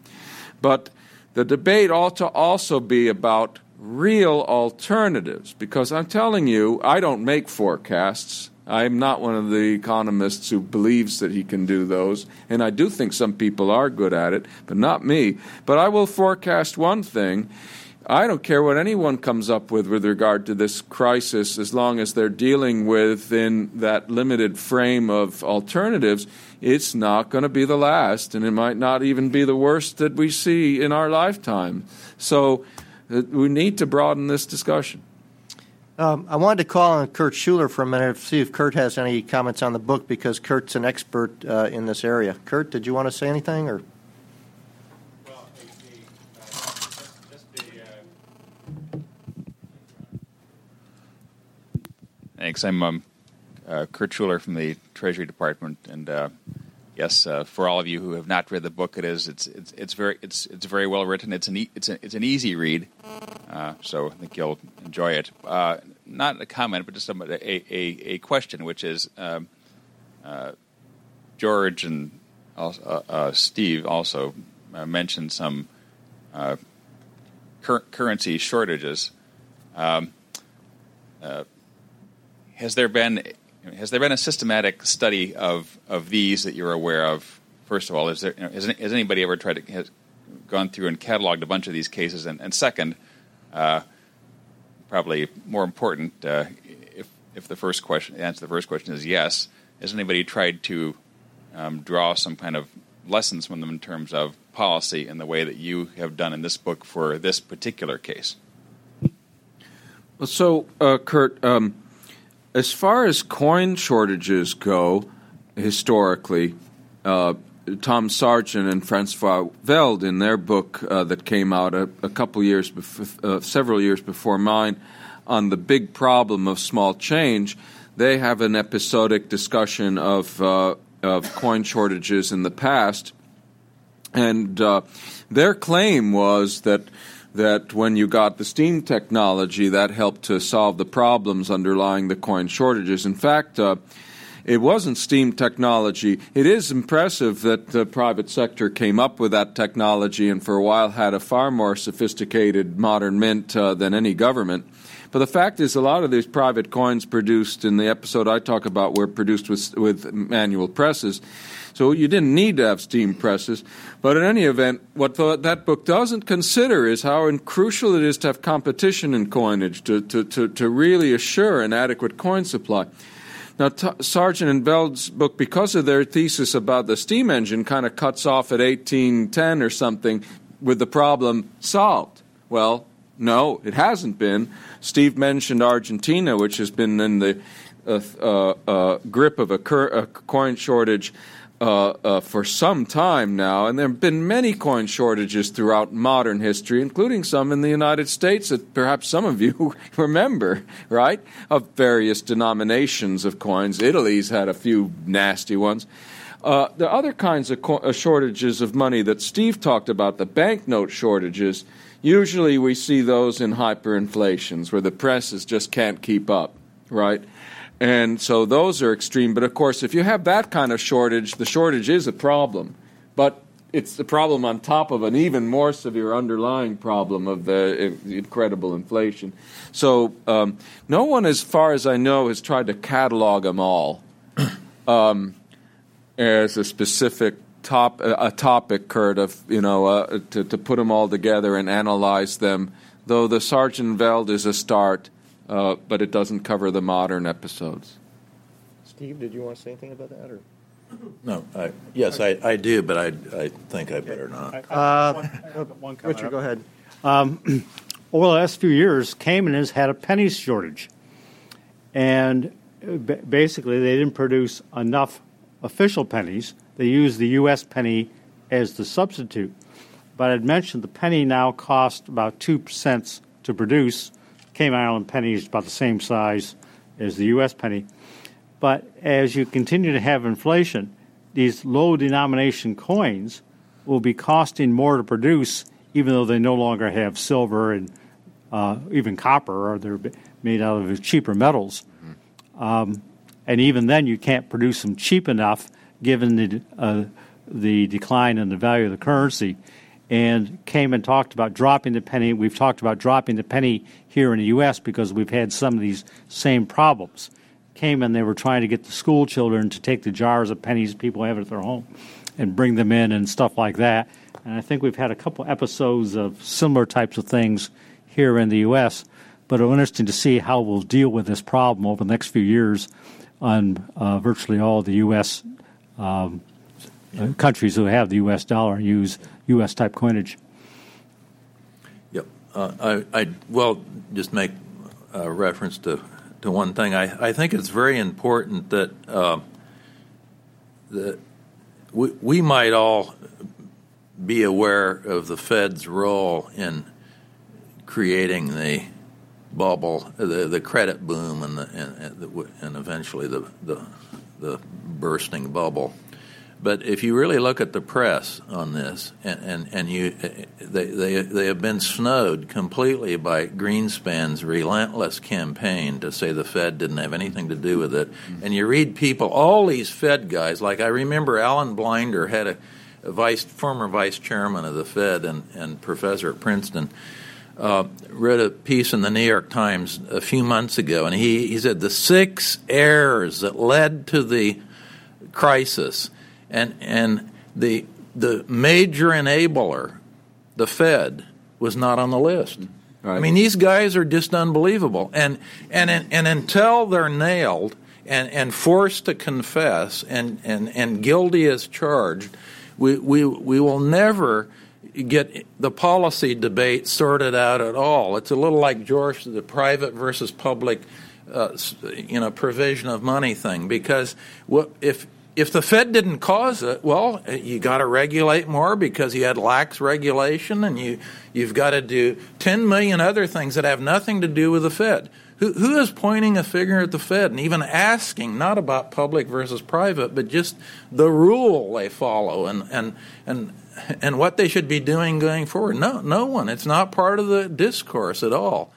But the debate ought to also be about real alternatives because I'm telling you, I don't make forecasts. I'm not one of the economists who believes that he can do those, and I do think some people are good at it, but not me. But I will forecast one thing. I don't care what anyone comes up with with regard to this crisis as long as they're dealing within that limited frame of alternatives. It's not going to be the last, and it might not even be the worst that we see in our lifetime. So we need to broaden this discussion. Um, I wanted to call on Kurt Schuler for a minute to see if Kurt has any comments on the book because Kurt's an expert uh, in this area. Kurt, did you want to say anything or? Thanks. I'm um, uh, Kurt Schuler from the Treasury Department, and uh, yes, uh, for all of you who have not read the book, it is it's it's, it's very it's it's very well written. It's an e- it's a, it's an easy read, uh, so I think you'll enjoy it. Uh, not a comment, but just a a, a question, which is um, uh, George and uh, uh, Steve also mentioned some cur- currency shortages. Um, has there been has there been a systematic study of, of these that you're aware of? First of all, is there, has, has anybody ever tried to has gone through and cataloged a bunch of these cases? And, and second, uh, probably more important, uh, if if the first question answer the first question is yes, has anybody tried to um, draw some kind of lessons from them in terms of policy in the way that you have done in this book for this particular case? So uh, Kurt. Um, as far as coin shortages go, historically, uh, Tom Sargent and Francois Velde, in their book uh, that came out a, a couple years, before, uh, several years before mine, on the big problem of small change, they have an episodic discussion of uh, of coin shortages in the past, and uh, their claim was that that when you got the steam technology, that helped to solve the problems underlying the coin shortages. In fact, uh, it wasn't steam technology. It is impressive that the private sector came up with that technology and for a while had a far more sophisticated modern mint uh, than any government. But the fact is, a lot of these private coins produced in the episode I talk about were produced with, with manual presses. So you didn't need to have steam presses. But in any event, what that book doesn't consider is how crucial it is to have competition in coinage to, to, to, to really assure an adequate coin supply. Now, T- Sargent and Velde's book, because of their thesis about the steam engine, kind of cuts off at 1810 or something with the problem solved. Well, no, it hasn't been. Steve mentioned Argentina, which has been in the uh, uh, uh, grip of a, cur- a coin shortage uh, uh, for some time now, and there have been many coin shortages throughout modern history, including some in the United States that perhaps some of you (laughs) remember, right? Of various denominations of coins. Italy's had a few nasty ones. Uh, the other kinds of co- uh, shortages of money that Steve talked about, the banknote shortages, usually we see those in hyperinflations where the presses just can't keep up, right? And so those are extreme. But of course, if you have that kind of shortage, the shortage is a problem. But it's the problem on top of an even more severe underlying problem of the incredible inflation. So um, no one, as far as I know, has tried to catalog them all (clears throat) um, as a specific top a topic, Kurt, of you know uh, to, to put them all together and analyze them. Though the Sargent Velde is a start uh, but it doesn't cover the modern episodes. Steve, did you want to say anything about that? Or? No, I, yes, I, I do, but I, I think I better not. Uh, One comment Richard, up. go ahead. (clears throat) over the last few years, Cayman has had a penny shortage. And uh, basically, they didn't produce enough official pennies. They used the U.S. penny as the substitute. But I'd mentioned the penny now costs about 2 cents to produce. Cayman Island penny is about the same size as the U.S. penny. But as you continue to have inflation, these low denomination coins will be costing more to produce, even though they no longer have silver and uh, even copper, or they're made out of cheaper metals. Um, and even then, you can't produce them cheap enough, given the uh, the decline in the value of the currency. And Cayman talked about dropping the penny. We've talked about dropping the penny here in the U.S. because we've had some of these same problems. Cayman they were trying to get the school children to take the jars of pennies people have at their home and bring them in and stuff like that. And I think we've had a couple episodes of similar types of things here in the U.S. But be interesting to see how we'll deal with this problem over the next few years on uh, virtually all the U.S. Um, countries who have the U.S. dollar use U.S. type coinage. Yep. Uh, I, I well just make a reference to, to one thing. I, I think it's very important that uh, that we, we might all be aware of the Fed's role in creating the bubble, the the credit boom, and the and, and eventually the, the the bursting bubble. But if you really look at the press on this, and, and, and you, they, they, they have been snowed completely by Greenspan's relentless campaign to say the Fed didn't have anything to do with it. And you read people, all these Fed guys, like I remember Alan Blinder had a, a vice, former vice chairman of the Fed and, and professor at Princeton, uh, read a piece in the New York Times a few months ago, and he, he said the six errors that led to the crisis and and the the major enabler, the Fed, was not on the list. Right. I mean, these guys are just unbelievable, and and and until they're nailed and and forced to confess and and and guilty as charged, we we we will never get the policy debate sorted out at all. It's a little like George, the private versus public, uh, you know, provision of money thing. Because what if if the Fed didn't cause it, well, you got to regulate more because you had lax regulation, and you you've got to do ten million other things that have nothing to do with the Fed. Who, who is pointing a finger at the Fed and even asking not about public versus private, but just the rule they follow and and and and what they should be doing going forward? No, no one. It's not part of the discourse at all.